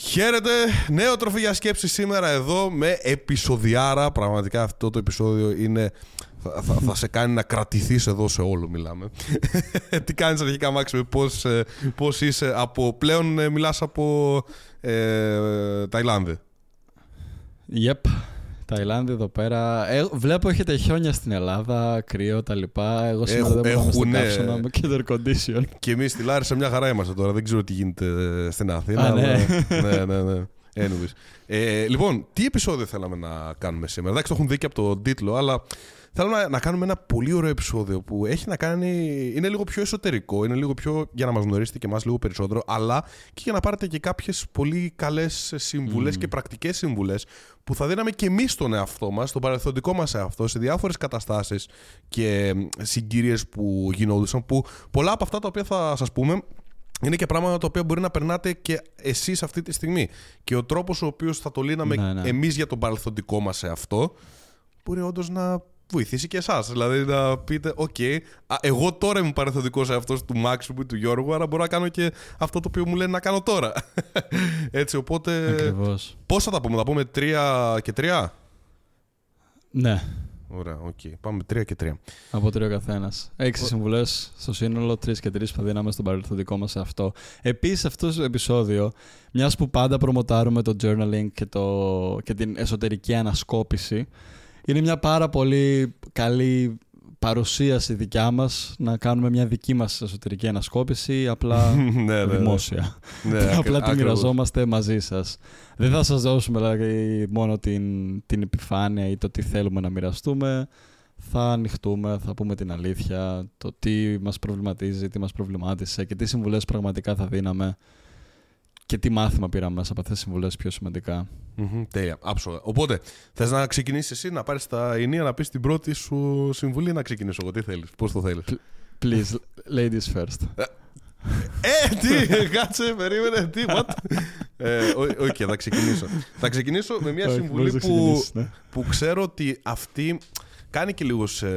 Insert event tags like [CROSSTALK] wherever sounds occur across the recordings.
Χαίρετε, νέο τροφή για σκέψη σήμερα εδώ με επεισοδιάρα. Πραγματικά αυτό το επεισόδιο είναι. Θα, θα, θα σε κάνει να κρατηθείς εδώ σε όλο μιλάμε. [LAUGHS] Τι κάνεις αρχικά Μάξι, πώς, ε, πώς είσαι από... Πλέον ε, μιλάς από ε, Ταϊλάνδη. Yep. Ταϊλάνδη εδώ πέρα. Ε, βλέπω έχετε χιόνια στην Ελλάδα, κρύο τα λοιπά. Εγώ σήμερα δεν μπορώ να στο καύσωνα με και air condition. Και εμείς στη Λάρισα μια χαρά είμαστε τώρα. Δεν ξέρω τι γίνεται στην Αθήνα. Α, ναι. ναι, ναι, ναι. Anyways. Ε, λοιπόν, τι επεισόδιο θέλαμε να κάνουμε σήμερα; Εντάξει, το έχουν δει και από τον τίτλο, αλλά Θέλω να, να κάνουμε ένα πολύ ωραίο επεισόδιο που έχει να κάνει. είναι λίγο πιο εσωτερικό, είναι λίγο πιο για να μας γνωρίσετε και εμάς λίγο περισσότερο, αλλά και για να πάρετε και κάποιες πολύ καλές συμβουλές και πρακτικές συμβουλές που θα δίναμε και εμείς στον εαυτό μας, στον παρελθοντικό μας εαυτό, σε διάφορες καταστάσεις και συγκυρίες που γινόντουσαν. Που πολλά από αυτά τα οποία θα σας πούμε είναι και πράγματα τα οποία μπορεί να περνάτε και εσείς αυτή τη στιγμή. Και ο τρόπος ο οποίος θα το λύναμε ναι, ναι. εμείς για τον παρελθοντικό μας εαυτό μπορεί όντως να βοηθήσει και εσάς. Δηλαδή να πείτε, οκ, εγώ τώρα είμαι παρελθοντικός εαυτός του Μάξου ή του Γιώργου, άρα μπορώ να κάνω και αυτό το οποίο μου λένε να κάνω τώρα. [LAUGHS] Έτσι, οπότε. Ακριβώς. Πώς θα τα πούμε, θα πούμε τρία και τρία; Ναι. Ωραία, οκ. Okay. Πάμε τρία και τρία. Από τρία ο καθένας. Έξι συμβουλές στο σύνολο, τρεις και τρεις που θα δίναμε στον παρελθοντικό μας εαυτό. Επίσης, αυτός το επεισόδιο, μιας που πάντα προμοτάρουμε το journaling και, το, και την εσωτερική ανασκόπηση, είναι μια πάρα πολύ καλή παρουσίαση δικιά μας να κάνουμε μια δική μας εσωτερική ανασκόπηση απλά [LAUGHS] ναι, ναι, ναι. δημόσια. Ναι, [LAUGHS] απλά τη μοιραζόμαστε μαζί σας. Δεν θα σας δώσουμε δηλαδή, μόνο την, την επιφάνεια ή το τι θέλουμε να μοιραστούμε. Θα ανοιχτούμε, θα πούμε την αλήθεια, το τι μας προβληματίζει, τι μας προβλημάτισε και τι συμβουλές πραγματικά θα δίναμε και τι μάθημα πήραμε μέσα από αυτές τις συμβουλές πιο σημαντικά. Mm-hmm, τέλεια. Άψογα. Οπότε, θες να ξεκινήσεις εσύ να πάρεις τα ενία να πεις την πρώτη σου συμβουλή ή να ξεκινήσω εγώ. Τι θέλεις, πώς το θέλεις; Please, ladies first. Ε, τι, [LAUGHS] κάτσε, περίμενε, τι, what; Ε, οκ, θα ξεκινήσω. Θα ξεκινήσω με μια συμβουλή που, ναι. που ξέρω ότι αυτή κάνει και λίγο σε,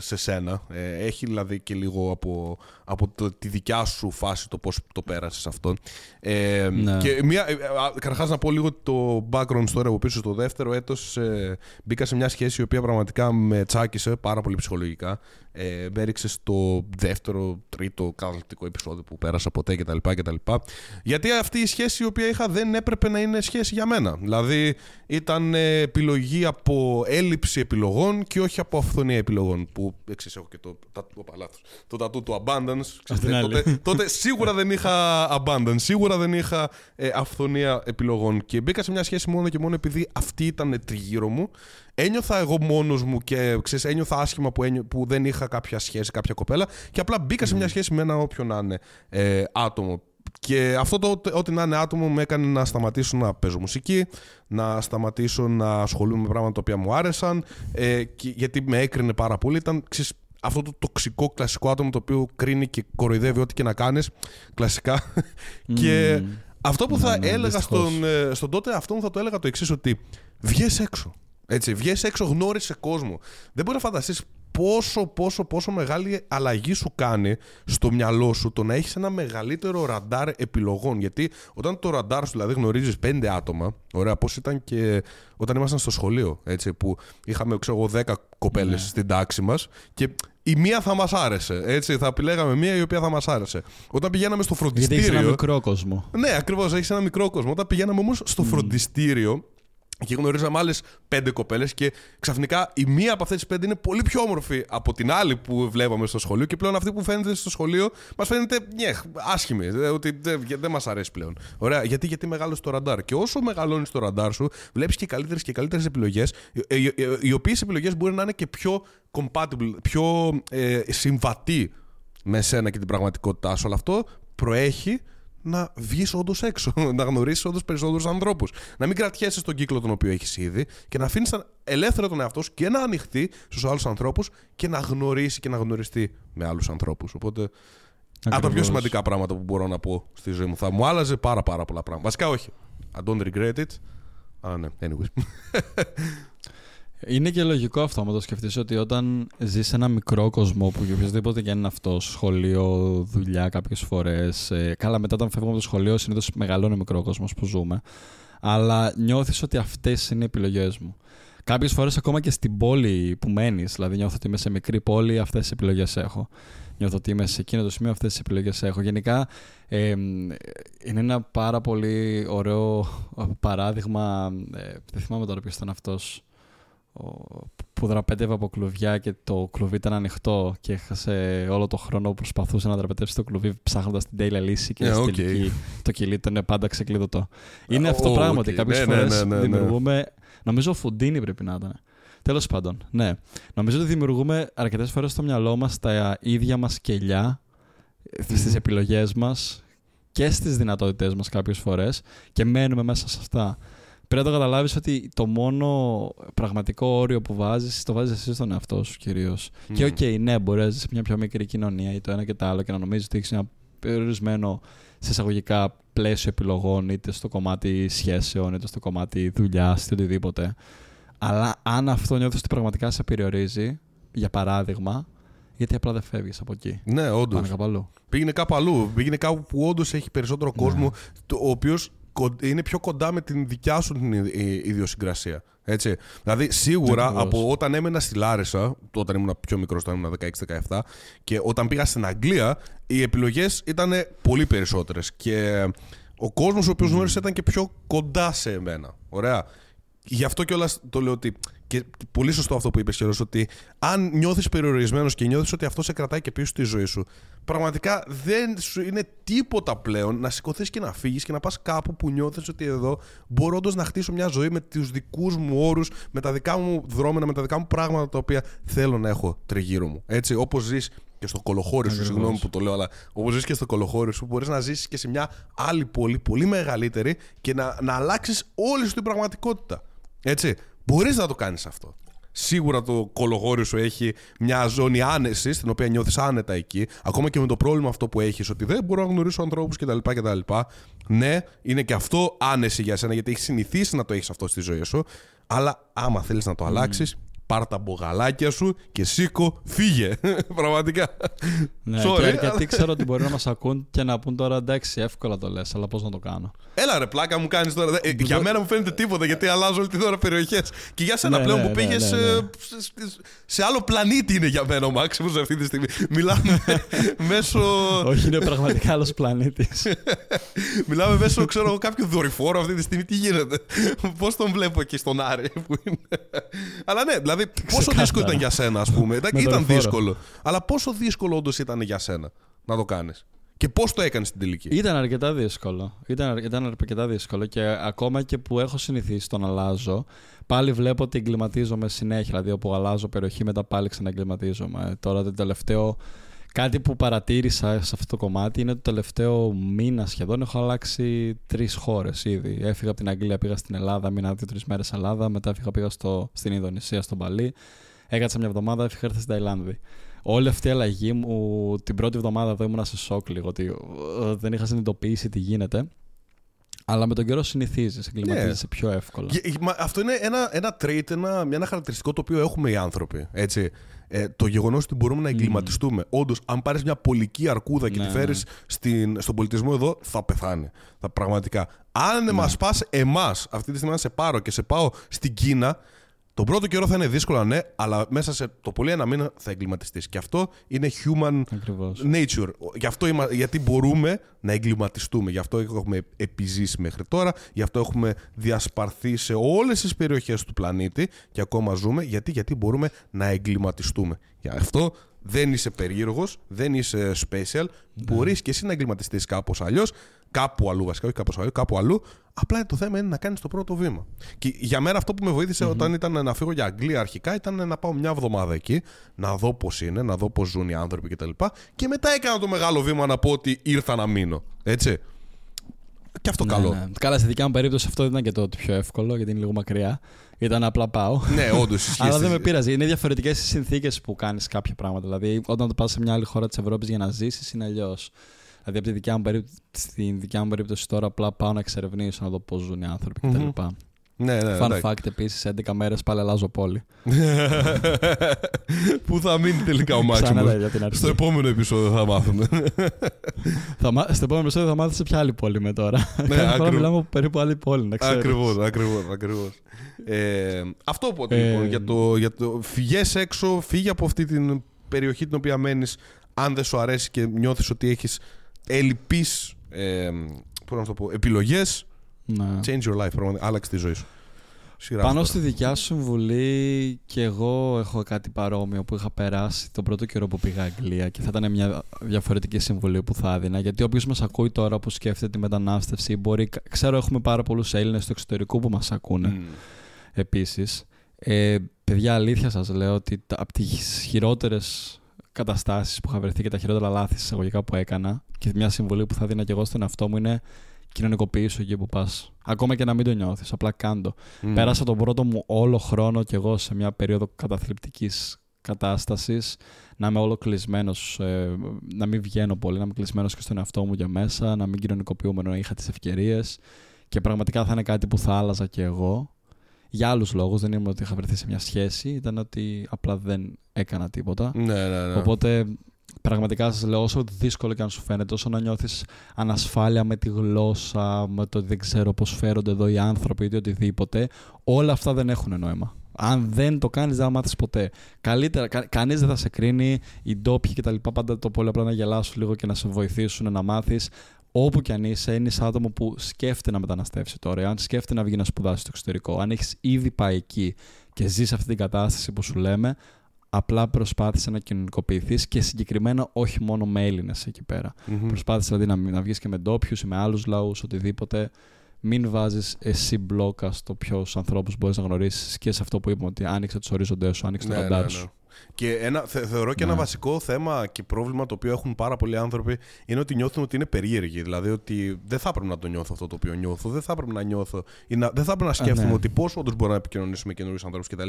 σε σένα. Ε, έχει δηλαδή και λίγο από, από το, τη δικιά σου φάση το πώς το πέρασες αυτό. Ε, ναι. Και μια, ε, καταρχάς να πω λίγο το background story από πίσω στο δεύτερο έτος. Ε, μπήκα σε μια σχέση η οποία πραγματικά με τσάκισε πάρα πολύ ψυχολογικά. Ε, με έριξε στο δεύτερο, τρίτο καταπληκτικό επεισόδιο που πέρασα ποτέ κτλ. κτλ. Γιατί αυτή η σχέση η οποία είχα δεν έπρεπε να είναι σχέση για μένα. Δηλαδή ήταν επιλογή από έλλειψη επιλογών και όχι από αυθονία επιλογών. Που εξή έχω και το, το, το τατού του abundance. τότε, τότε σίγουρα δεν είχα abundance, σίγουρα δεν είχα ε, αυθονία επιλογών. Και μπήκα σε μια σχέση μόνο και μόνο επειδή αυτή ήταν τριγύρω μου ένιωθα εγώ μόνος μου και ξέρεις, ένιωθα άσχημα που, που δεν είχα κάποια σχέση, κάποια κοπέλα και απλά μπήκα σε μια σχέση με ένα όποιο να είναι ε, άτομο. Και αυτό το ό,τι να είναι άτομο με έκανε να σταματήσω να παίζω μουσική, να σταματήσω να ασχολούμαι με πράγματα τα οποία μου άρεσαν, ε, και, γιατί με έκρινε πάρα πολύ. Ήταν ξέρεις, αυτό το τοξικό κλασικό άτομο το οποίο κρίνει και κοροϊδεύει ό,τι και να κάνεις, κλασικά. [LAUGHS] και αυτό που θα ναι, ναι, έλεγα στον, ε, στον τότε αυτό μου θα το έλεγα το εξής ότι βγες έξω. Έτσι, βγες έξω, γνώρισες κόσμο. Δεν μπορεί να φανταστείς πόσο, πόσο, πόσο μεγάλη αλλαγή σου κάνει στο μυαλό σου το να έχεις ένα μεγαλύτερο ραντάρ επιλογών. Γιατί όταν το ραντάρ σου δηλαδή γνωρίζεις πέντε άτομα, ωραία, πώς ήταν και όταν ήμασταν στο σχολείο, έτσι, που είχαμε, ξέρω εγώ, δέκα κοπέλες ναι. στην τάξη μας και η μία θα μας άρεσε. Έτσι, θα επιλέγαμε μία η οποία θα μας άρεσε. Όταν πηγαίναμε στο φροντιστήριο. Γιατί έχεις ένα μικρό κόσμο. Ναι, ακριβώς, έχεις ένα μικρό κόσμο. Όταν πηγαίναμε όμως στο φροντιστήριο, και γνωρίζαμε άλλες πέντε κοπέλες και ξαφνικά η μία από αυτές τις πέντε είναι πολύ πιο όμορφη από την άλλη που βλέπαμε στο σχολείο και πλέον αυτή που φαίνεται στο σχολείο μας φαίνεται ναι, άσχημη. Ότι δεν, δεν μας αρέσει πλέον. Ωραία, γιατί, γιατί μεγάλωσε το ραντάρ. Και όσο μεγαλώνεις το ραντάρ σου, βλέπεις και καλύτερες και καλύτερες επιλογές, οι οποίες επιλογές μπορεί να είναι και πιο compatible, πιο ε, συμβατή με σένα και την πραγματικότητά σου. Αλλά αυτό προέχει να βγεις όντως έξω, [LAUGHS] να γνωρίσεις όντως περισσότερους ανθρώπους. Να μην κρατιέσαι στον κύκλο τον οποίο έχεις ήδη και να αφήνεις ελεύθερο τον εαυτό σου και να ανοιχτεί στους άλλους ανθρώπους και να γνωρίσει και να γνωριστεί με άλλους ανθρώπους. Οπότε. Από τα πιο σημαντικά πράγματα που μπορώ να πω στη ζωή μου. Θα μου άλλαζε πάρα πάρα πολλά πράγματα. Βασικά όχι. I don't regret it. Αλλά ναι, anyway. [LAUGHS] Είναι και λογικό αυτό, άμα το σκεφτείς ότι όταν ζεις σε ένα μικρό κόσμο που για οποιοδήποτε και είναι αυτό, σχολείο, δουλειά κάποιες φορές. Ε, καλά, μετά όταν φεύγουμε από το σχολείο, συνήθως μεγαλώνει ο μικρό κόσμος που ζούμε. Αλλά νιώθεις ότι αυτές είναι οι επιλογές μου. Κάποιες φορές ακόμα και στην πόλη που μένεις, δηλαδή νιώθω ότι είμαι σε μικρή πόλη, αυτές τις επιλογές έχω. Νιώθω ότι είμαι σε εκείνο το σημείο, αυτές τις επιλογές έχω. Γενικά ε, είναι ένα πάρα πολύ ωραίο παράδειγμα. Ε, δεν θυμάμαι τώρα ποιος ήταν αυτός που δραπέτευε από κλουβιά και το κλουβί ήταν ανοιχτό και έχασε όλο το χρόνο που προσπαθούσε να δραπετεύσει το κλουβί ψάχνοντας την τέλεια λύση και yeah, στην τελική το κελί ήταν πάντα ξεκλείδωτο. Είναι uh, αυτό το πράγμα ότι κάποιες ναι, ναι, φορές ναι, ναι, δημιουργούμε... Νομίζω Χουντίνι πρέπει να ήταν. Τέλος πάντων, ναι. Νομίζω ότι δημιουργούμε αρκετές φορές στο μυαλό μας τα ίδια μας κελιά στις επιλογές μας και στις δυνατότητές μας κάποιες φορές και μένουμε μέσα σε αυτά πρέπει να το καταλάβεις ότι το μόνο πραγματικό όριο που βάζεις, το βάζεις εσύ στον εαυτό σου κυρίως. Mm. Και οκ, okay, ναι, μπορεί να ζεις σε μια πιο μικρή κοινωνία ή το ένα και το άλλο και να νομίζεις ότι έχεις ένα περιορισμένο σε εισαγωγικά πλαίσιο επιλογών, είτε στο κομμάτι σχέσεων, είτε στο κομμάτι δουλειάς, είτε οτιδήποτε. Αλλά αν αυτό νιώθεις ότι πραγματικά σε περιορίζει, για παράδειγμα, γιατί απλά δεν φεύγεις από εκεί. Ναι, όντως. Πήγαινε κάπου αλλού. Πήγαινε κάπου που όντως έχει περισσότερο ναι. κόσμο, ο οποίος είναι πιο κοντά με την δικιά σου την ιδιοσυγκρασία. Έτσι. Δηλαδή, σίγουρα από όταν έμενα στη Λάρισα, όταν ήμουν πιο μικρός, όταν ήμουν 16-17, και όταν πήγα στην Αγγλία, οι επιλογές ήταν πολύ περισσότερες. Και ο κόσμος ο οποίος mm. γνώρισε ήταν και πιο κοντά σε εμένα. Ωραία. Γι' αυτό κιόλας το λέω ότι. Και πολύ σωστό αυτό που είπες, Χέρο, ότι αν νιώθεις περιορισμένος και νιώθεις ότι αυτό σε κρατάει και πίσω στη ζωή σου, πραγματικά δεν σου είναι τίποτα πλέον να σηκωθείς και να φύγεις και να πας κάπου που νιώθεις ότι εδώ μπορώ όντως να χτίσω μια ζωή με τους δικούς μου όρους, με τα δικά μου δρόμενα, με τα δικά μου πράγματα τα οποία θέλω να έχω τριγύρω μου. Έτσι, όπως ζεις και στο κολοχώρι σου, συγγνώμη που το λέω, αλλά όπως ζεις και στο κολοχώρι σου, μπορείς να ζήσεις και σε μια άλλη πόλη πολύ μεγαλύτερη και να, να αλλάξεις όλη σου την πραγματικότητα. Έτσι. Μπορείς να το κάνεις αυτό. Σίγουρα το κολογόριο σου έχει μια ζώνη άνεσης, στην οποία νιώθεις άνετα εκεί. Ακόμα και με το πρόβλημα αυτό που έχεις, ότι δεν μπορώ να γνωρίσω ανθρώπους κτλ, κτλ. Ναι, είναι και αυτό άνεση για σένα, γιατί έχεις συνηθίσει να το έχεις αυτό στη ζωή σου. Αλλά άμα θέλεις να το mm. αλλάξεις, πάρ τα μπογαλάκια σου και σήκω, φύγε. [LAUGHS] Πραγματικά. Ναι, Sorry, γιατί [LAUGHS] ξέρω ότι μπορεί να μας ακούν και να πούν τώρα εντάξει, εύκολα το λες, αλλά πώς να το κάνω. Έλα ρε, πλάκα μου κάνεις τώρα. Ε, για μένα μου φαίνεται τίποτα γιατί αλλάζω όλη τη ώρα περιοχές. Και για σένα ναι, πλέον ναι, που ναι, πήγες ναι, ναι. σε άλλο πλανήτη είναι για μένα ο Μάξιμος αυτή τη στιγμή. Μιλάμε [LAUGHS] μέσω. Όχι, είναι πραγματικά άλλος πλανήτης. Μιλάμε μέσω, ξέρω κάποιο δορυφόρο αυτή τη στιγμή. Τι γίνεται; Πώς τον βλέπω εκεί στον Άρη που είναι; Αλλά ναι, δηλαδή πόσο δύσκολο ήταν για σένα, ας πούμε. ήταν δύσκολο. Αλλά πόσο δύσκολο όντως ήταν για σένα να το κάνεις; Και πώς το έκανες στην τελική; Ήταν αρκετά δύσκολο. Ήταν, ήταν αρκετά δύσκολο και ακόμα και που έχω συνηθίσει το να αλλάζω, πάλι βλέπω ότι εγκληματίζομαι συνέχεια. Δηλαδή, όπου αλλάζω περιοχή, μετά πάλι ξαναεγκληματίζομαι. Τώρα το τελευταίο. Κάτι που παρατήρησα σε αυτό το κομμάτι είναι το τελευταίο μήνα σχεδόν έχω αλλάξει τρεις χώρες ήδη. Έφυγα από την Αγγλία, πήγα στην Ελλάδα, μήνα δύο-τρεις μέρες Ελλάδα, μετά έφυγα, πήγα στο, στην Ινδονησία, στον Παλί. Έκατσα μια εβδομάδα, έφυγα ήρθα στην Ταϊλάνδη όλη αυτή η αλλαγή μου την πρώτη εβδομάδα εδώ ήμουν σε σοκ λίγο ότι ε, δεν είχα συνειδητοποιήσει τι γίνεται. Αλλά με τον καιρό συνηθίζεις, εγκληματίζει yeah. πιο εύκολα. αυτό είναι ένα, ένα trait, ένα, ένα χαρακτηριστικό το οποίο έχουμε οι άνθρωποι. Έτσι. Ε, το γεγονός ότι μπορούμε να εγκληματιστούμε. Mm. Όντως, αν πάρεις μια πολική αρκούδα και ναι, τη φέρεις ναι. στον πολιτισμό εδώ, θα πεθάνει. Θα, πραγματικά. Αν ναι. μας πας εμάς αυτή τη στιγμή να σε πάρω και σε πάω στην Κίνα, τον πρώτο καιρό θα είναι δύσκολο, ναι, αλλά μέσα σε το πολύ ένα μήνα θα εγκληματιστείς. Και αυτό είναι human nature. Γι αυτό γιατί μπορούμε να εγκληματιστούμε. Γι' αυτό έχουμε επιζήσει μέχρι τώρα. Γι' αυτό έχουμε διασπαρθεί σε όλες τις περιοχές του πλανήτη και ακόμα ζούμε. Γιατί, γιατί μπορούμε να εγκληματιστούμε. Γι' αυτό δεν είσαι περίεργος, δεν είσαι special. Ναι. Μπορείς και εσύ να εγκληματιστείς κάπως αλλιώς κάπου αλλού, βασικά, όχι κάπου αλλού, κάπου αλλού. Απλά το θέμα είναι να κάνεις το πρώτο βήμα. Και για μένα αυτό που με βοηθησε όταν ήταν να φύγω για Αγγλία αρχικά ήταν να πάω μια εβδομάδα εκεί, να δω πώς είναι, να δω πώς ζουν οι άνθρωποι κτλ. Και, και μετά έκανα το μεγάλο βήμα να πω ότι ήρθα να μείνω. Έτσι. Και αυτό ναι, καλό. Ναι. Καλά, στη δικιά μου περίπτωση αυτό ήταν και το πιο εύκολο γιατί είναι λίγο μακριά. Ήταν απλά πάω. Ναι, όντως. Αλλά δεν με πείραζε. Είναι διαφορετικές οι συνθήκες που κάνεις κάποια πράγματα. Δηλαδή, όταν το πας σε μια άλλη χώρα της Ευρώπης για να ζήσεις, είναι αλλιώς. Δηλαδή, από τη δικιά μου περίπτωση, στην δικιά μου περίπτωση τώρα, απλά πάω να εξερευνήσω να δω πώς ζουν οι άνθρωποι κτλ. Ναι, ναι, Fun εντάξει. fact επίσης, 11 μέρες πάλι αλλάζω πόλη. Πού θα μείνει τελικά ο Ξανά Μάξιμο. λέει για την αρχή. Στο επόμενο επεισόδιο θα μάθουμε. Θα μά- Στο επόμενο επεισόδιο θα μάθει σε ποια άλλη πόλη είμαι τώρα. Ναι, Κάθε φορά ακριβώς. μιλάμε από περίπου άλλη πόλη, να ξέρεις. Ακριβώς, ακριβώς, ακριβώς. Ε, αυτό οπότε Ε, λοιπόν για το, για το φυγές έξω, φύγε από αυτή την περιοχή την οποία μένεις αν δεν σου αρέσει και νιώθεις ότι έχεις ελλειπείς ε, πώς να το πω, επιλογές Ναι. change your life, πραγματικά, άλλαξε τη ζωή σου. Σειρά Πάνω τώρα. στη δικιά σου συμβουλή και εγώ έχω κάτι παρόμοιο που είχα περάσει τον πρώτο καιρό που πήγα Αγγλία και θα ήταν μια διαφορετική συμβουλή που θα έδινα γιατί όποιος μας ακούει τώρα που σκέφτεται τη μετανάστευση μπορεί, ξέρω έχουμε πάρα πολλούς Έλληνες στο εξωτερικό που μας ακούνε Μμ. επίσης. Ε, παιδιά, αλήθεια σας λέω ότι τα- από τις χειρότερες καταστάσεις που είχα βρεθεί και τα χειρότερα λάθη εισαγωγικά που έκανα και μια συμβουλή που θα δίνα και εγώ στον εαυτό μου είναι κοινωνικοποιήσου εκεί που πας. Ακόμα και να μην το νιώθεις, απλά κάντο. Μμ. Πέρασα τον πρώτο μου όλο χρόνο κι εγώ σε μια περίοδο καταθλιπτικής κατάστασης να είμαι όλο κλεισμένος, ε, να μην βγαίνω πολύ, να είμαι κλεισμένος και στον εαυτό μου για μέσα, να μην κοινωνικοποιούμε ενώ είχα τις ευκαιρίες και πραγματικά θα είναι κάτι που θα άλλαζα κι εγώ. Για άλλους λόγους, δεν ήμουν ότι είχα βρεθεί σε μια σχέση, ήταν ότι απλά δεν έκανα τίποτα. Ναι, ναι, ναι. Οπότε πραγματικά σας λέω όσο δύσκολο και αν σου φαίνεται, όσο να νιώθεις ανασφάλεια με τη γλώσσα, με το ότι δεν ξέρω πώς φέρονται εδώ οι άνθρωποι ή οτιδήποτε, όλα αυτά δεν έχουν νόημα. Αν δεν το κάνεις δεν θα μάθεις ποτέ. Καλύτερα, κα, κανείς δεν θα σε κρίνει, οι ντόπιοι και τα λοιπά πάντα το πολύ απλά να γελάσουν λίγο και να σε βοηθήσουν να μάθεις. Όπου κι αν είσαι, είναι είσαι άτομο που σκέφτεται να μεταναστεύσει τώρα. Αν σκέφτεται να βγει να σπουδάσει στο εξωτερικό, αν έχεις ήδη πάει εκεί και ζεις αυτή την κατάσταση που σου λέμε, απλά προσπάθησε να κοινωνικοποιηθείς και συγκεκριμένα όχι μόνο με Έλληνες εκεί πέρα. Μμμ. Προσπάθησε δηλαδή να, να βγεις και με ντόπιους ή με άλλους λαούς, οτιδήποτε. Μην βάζεις εσύ μπλόκα στο ποιου ανθρώπους μπορείς να γνωρίσεις και σε αυτό που είπαμε ότι άνοιξε τους ορίζοντές σου, άνοιξε το Ναι, ραντάρ ναι, σου. Ναι. Και ένα, θε- θεωρώ και ένα Ναι. βασικό θέμα και πρόβλημα το οποίο έχουν πάρα πολλοί άνθρωποι είναι ότι νιώθουν ότι είναι περίεργοι. Δηλαδή ότι δεν θα έπρεπε να το νιώθω αυτό το οποίο νιώθω, δεν θα έπρεπε να νιώθω ή να, δεν θα έπρεπε να σκέφτομαι ναι. ότι πώ όντως μπορώ να επικοινωνήσω με καινούριους ανθρώπους κτλ.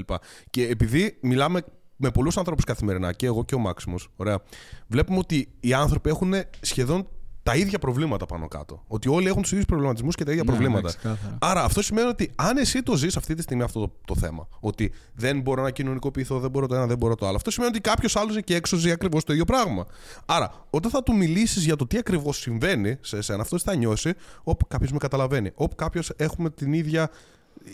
Και επειδή μιλάμε με πολλούς ανθρώπους καθημερινά, και εγώ και ο Μάξιμος, ωραία, βλέπουμε ότι οι άνθρωποι έχουν σχεδόν τα ίδια προβλήματα πάνω κάτω. Ότι όλοι έχουν τους ίδιους προβληματισμούς και τα ίδια Ναι, προβλήματα. ναι, ξεκάθαρα. Άρα αυτό σημαίνει ότι αν εσύ το ζεις αυτή τη στιγμή αυτό το, το θέμα, ότι δεν μπορώ να κοινωνικοποιηθώ, δεν μπορώ το ένα, δεν μπορώ το άλλο, αυτό σημαίνει ότι κάποιος άλλος εκεί έξω ζει ακριβώς το ίδιο πράγμα. Άρα, όταν θα του μιλήσεις για το τι ακριβώς συμβαίνει σε εσένα, αυτό θα νιώσει, όπου κάποιος με καταλαβαίνει, όπου κάποιος έχουμε την ίδια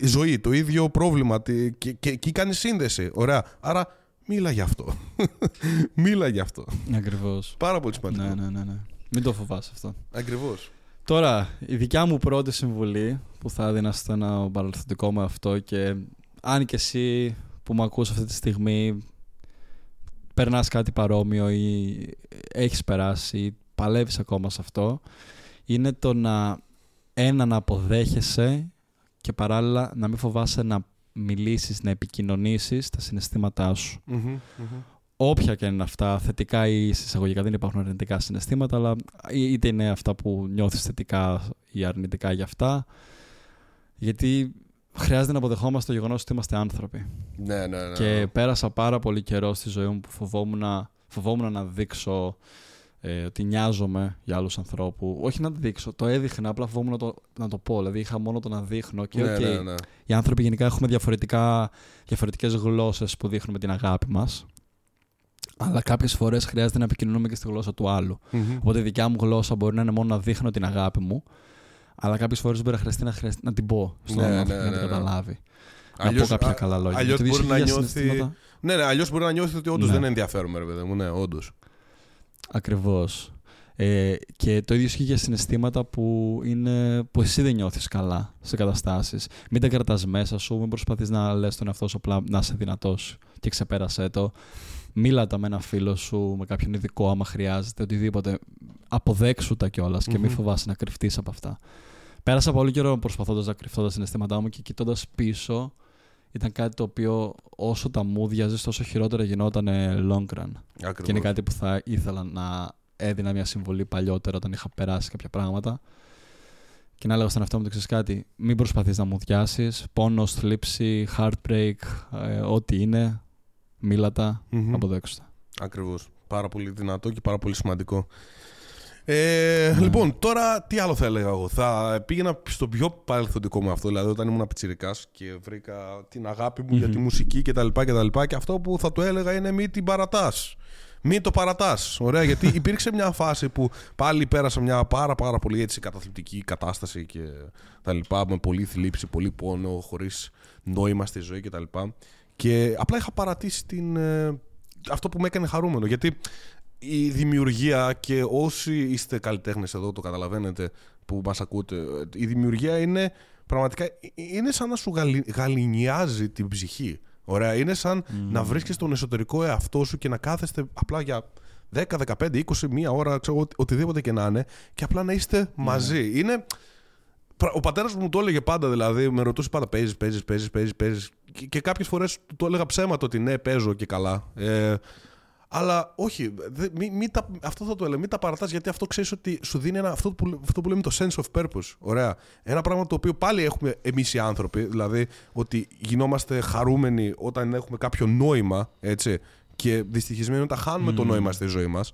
ζωή, το ίδιο πρόβλημα τι- και, και εκεί κάνει σύνδεση. Ωραία. Άρα, μίλα γι' αυτό. [LAUGHS] μίλα γι' αυτό. Ακριβώς. Πάρα πολύ σημαντικό. Ναι, ναι, ναι, ναι. Μην το φοβάσαι αυτό. Ακριβώς. Τώρα, η δικιά μου πρώτη συμβουλή που θα έδινα στο ένα παρελθοντικό με αυτό και αν και εσύ που με ακούς αυτή τη στιγμή περνάς κάτι παρόμοιο ή έχεις περάσει ή παλεύεις ακόμα σε αυτό είναι το να ένα να αποδέχεσαι και παράλληλα να μην φοβάσαι να μιλήσεις, να επικοινωνήσεις τα συναισθήματά σου. Όποια και είναι αυτά, θετικά ή συσσαγωγικά δεν υπάρχουν αρνητικά συναισθήματα, αλλά είτε είναι αυτά που νιώθεις θετικά ή αρνητικά για αυτά, γιατί χρειάζεται να αποδεχόμαστε το γεγονός ότι είμαστε άνθρωποι. Ναι, ναι, ναι. Και πέρασα πάρα πολύ καιρό στη ζωή μου που φοβόμουν, φοβόμουν να δείξω ε, ότι νοιάζομαι για άλλους ανθρώπους. Όχι να το δείξω, το έδειχνα, απλά φοβόμουν να το, να το πω. Δηλαδή είχα μόνο το να δείχνω και ναι, οκ, ναι, ναι. οι άνθρωποι γενικά έχουμε διαφορετικά, διαφορετικές γλώσσες που δείχνουμε την αγάπη μας. Αλλά κάποιες φορές χρειάζεται να επικοινωνούμε και στη γλώσσα του άλλου. Μμμ. Οπότε η δικιά μου γλώσσα μπορεί να είναι μόνο να δείχνω την αγάπη μου, αλλά κάποιες φορές μπορεί να χρειαστεί να, χρειαστεί να την πω στον Ναι, άνθρωπο ναι, να την ναι, ναι. καταλάβει. Αλλιώς- να πω κάποια α- καλά λόγια. αλλιώς Το ίδιο μπορεί να ισχύει για νιώθει- συναισθήματα. Ναι, ναι, αλλιώς μπορεί να νιώθεις ότι όντως Ναι. δεν ενδιαφέρομαι, ρε παιδί μου. Ναι, όντως. Ακριβώς. Ε, και το ίδιο ισχύει για συναισθήματα που, είναι, που εσύ δεν νιώθεις καλά σε καταστάσεις. Μην τα κρατάς μέσα σου, μην προσπαθείς να λες τον εαυτό σου απλά να είσαι δυνατός και ξεπέρασέ το. Μίλα τα με ένα φίλο σου, με κάποιον ειδικό άμα χρειάζεται, οτιδήποτε. Αποδέξου τα κιόλας και μην Μμμ. φοβάσαι να κρυφτείς από αυτά. Πέρασα πολύ καιρό προσπαθώντας να κρυφτώ τα συναισθήματά μου και κοιτώντας πίσω ήταν κάτι το οποίο όσο τα μούδιαζες τόσο χειρότερα γινόταν long run. Και είναι Ακριβώς. κάτι που θα ήθελα να έδινα μια συμβολή παλιότερα όταν είχα περάσει κάποια πράγματα. Και να έλεγα στον εαυτό μου το ξέρεις κάτι, μην προσπαθείς να μου διάσεις, πόνος, θλίψη, heartbreak, ε, ό,τι είναι, μίλα τα, Μμμ. αποδέξου τα. Ακριβώς. Πάρα πολύ δυνατό και πάρα πολύ σημαντικό. Ε, ναι. Λοιπόν, τώρα τι άλλο θα έλεγα εγώ. Θα πήγαινα στο πιο παρελθοντικό μου αυτό, δηλαδή όταν ήμουν πιτσυρικά και βρήκα την αγάπη μου για τη μουσική κτλ. Και, και, και αυτό που θα του έλεγα είναι μη την παρατάς. Μην το παρατάς. Ωραία, γιατί [LAUGHS] υπήρξε μια φάση που πάλι πέρασα μια πάρα, πάρα πολύ έτσι καταθλιπτική κατάσταση και τα λοιπά. Με πολύ θλίψη, πολύ πόνο, χωρίς νόημα στη ζωή κτλ. Και, και απλά είχα παρατήσει την, ε, αυτό που με έκανε χαρούμενο. Γιατί η δημιουργία και όσοι είστε καλλιτέχνες εδώ το καταλαβαίνετε που μας ακούτε, η δημιουργία είναι πραγματικά είναι σαν να σου γαλινιάζει την ψυχή. Ωραία. Είναι σαν να βρίσκεις τον εσωτερικό εαυτό σου και να κάθεστε απλά για 10, 15, 20, μία ώρα, ξέρω, οτιδήποτε και να είναι, και απλά να είστε μαζί. Είναι. Ο πατέρας μου το έλεγε πάντα, δηλαδή, με ρωτούσε πάντα: Παίζεις, παίζεις, παίζεις, παίζεις. Παίζεις. Και, και κάποιες φορές του έλεγα ψέματα ότι ναι, παίζω και καλά. Ε, αλλά όχι, μη, μη τα, αυτό θα το έλεγα. Μην τα παρατάς γιατί αυτό ξέρεις ότι σου δίνει ένα, αυτό, που, αυτό που λέμε το sense of purpose. Ωραία. Ένα πράγμα το οποίο πάλι έχουμε εμείς οι άνθρωποι. Δηλαδή ότι γινόμαστε χαρούμενοι όταν έχουμε κάποιο νόημα. Έτσι, και δυστυχισμένοι όταν χάνουμε το νόημα στη ζωή μας.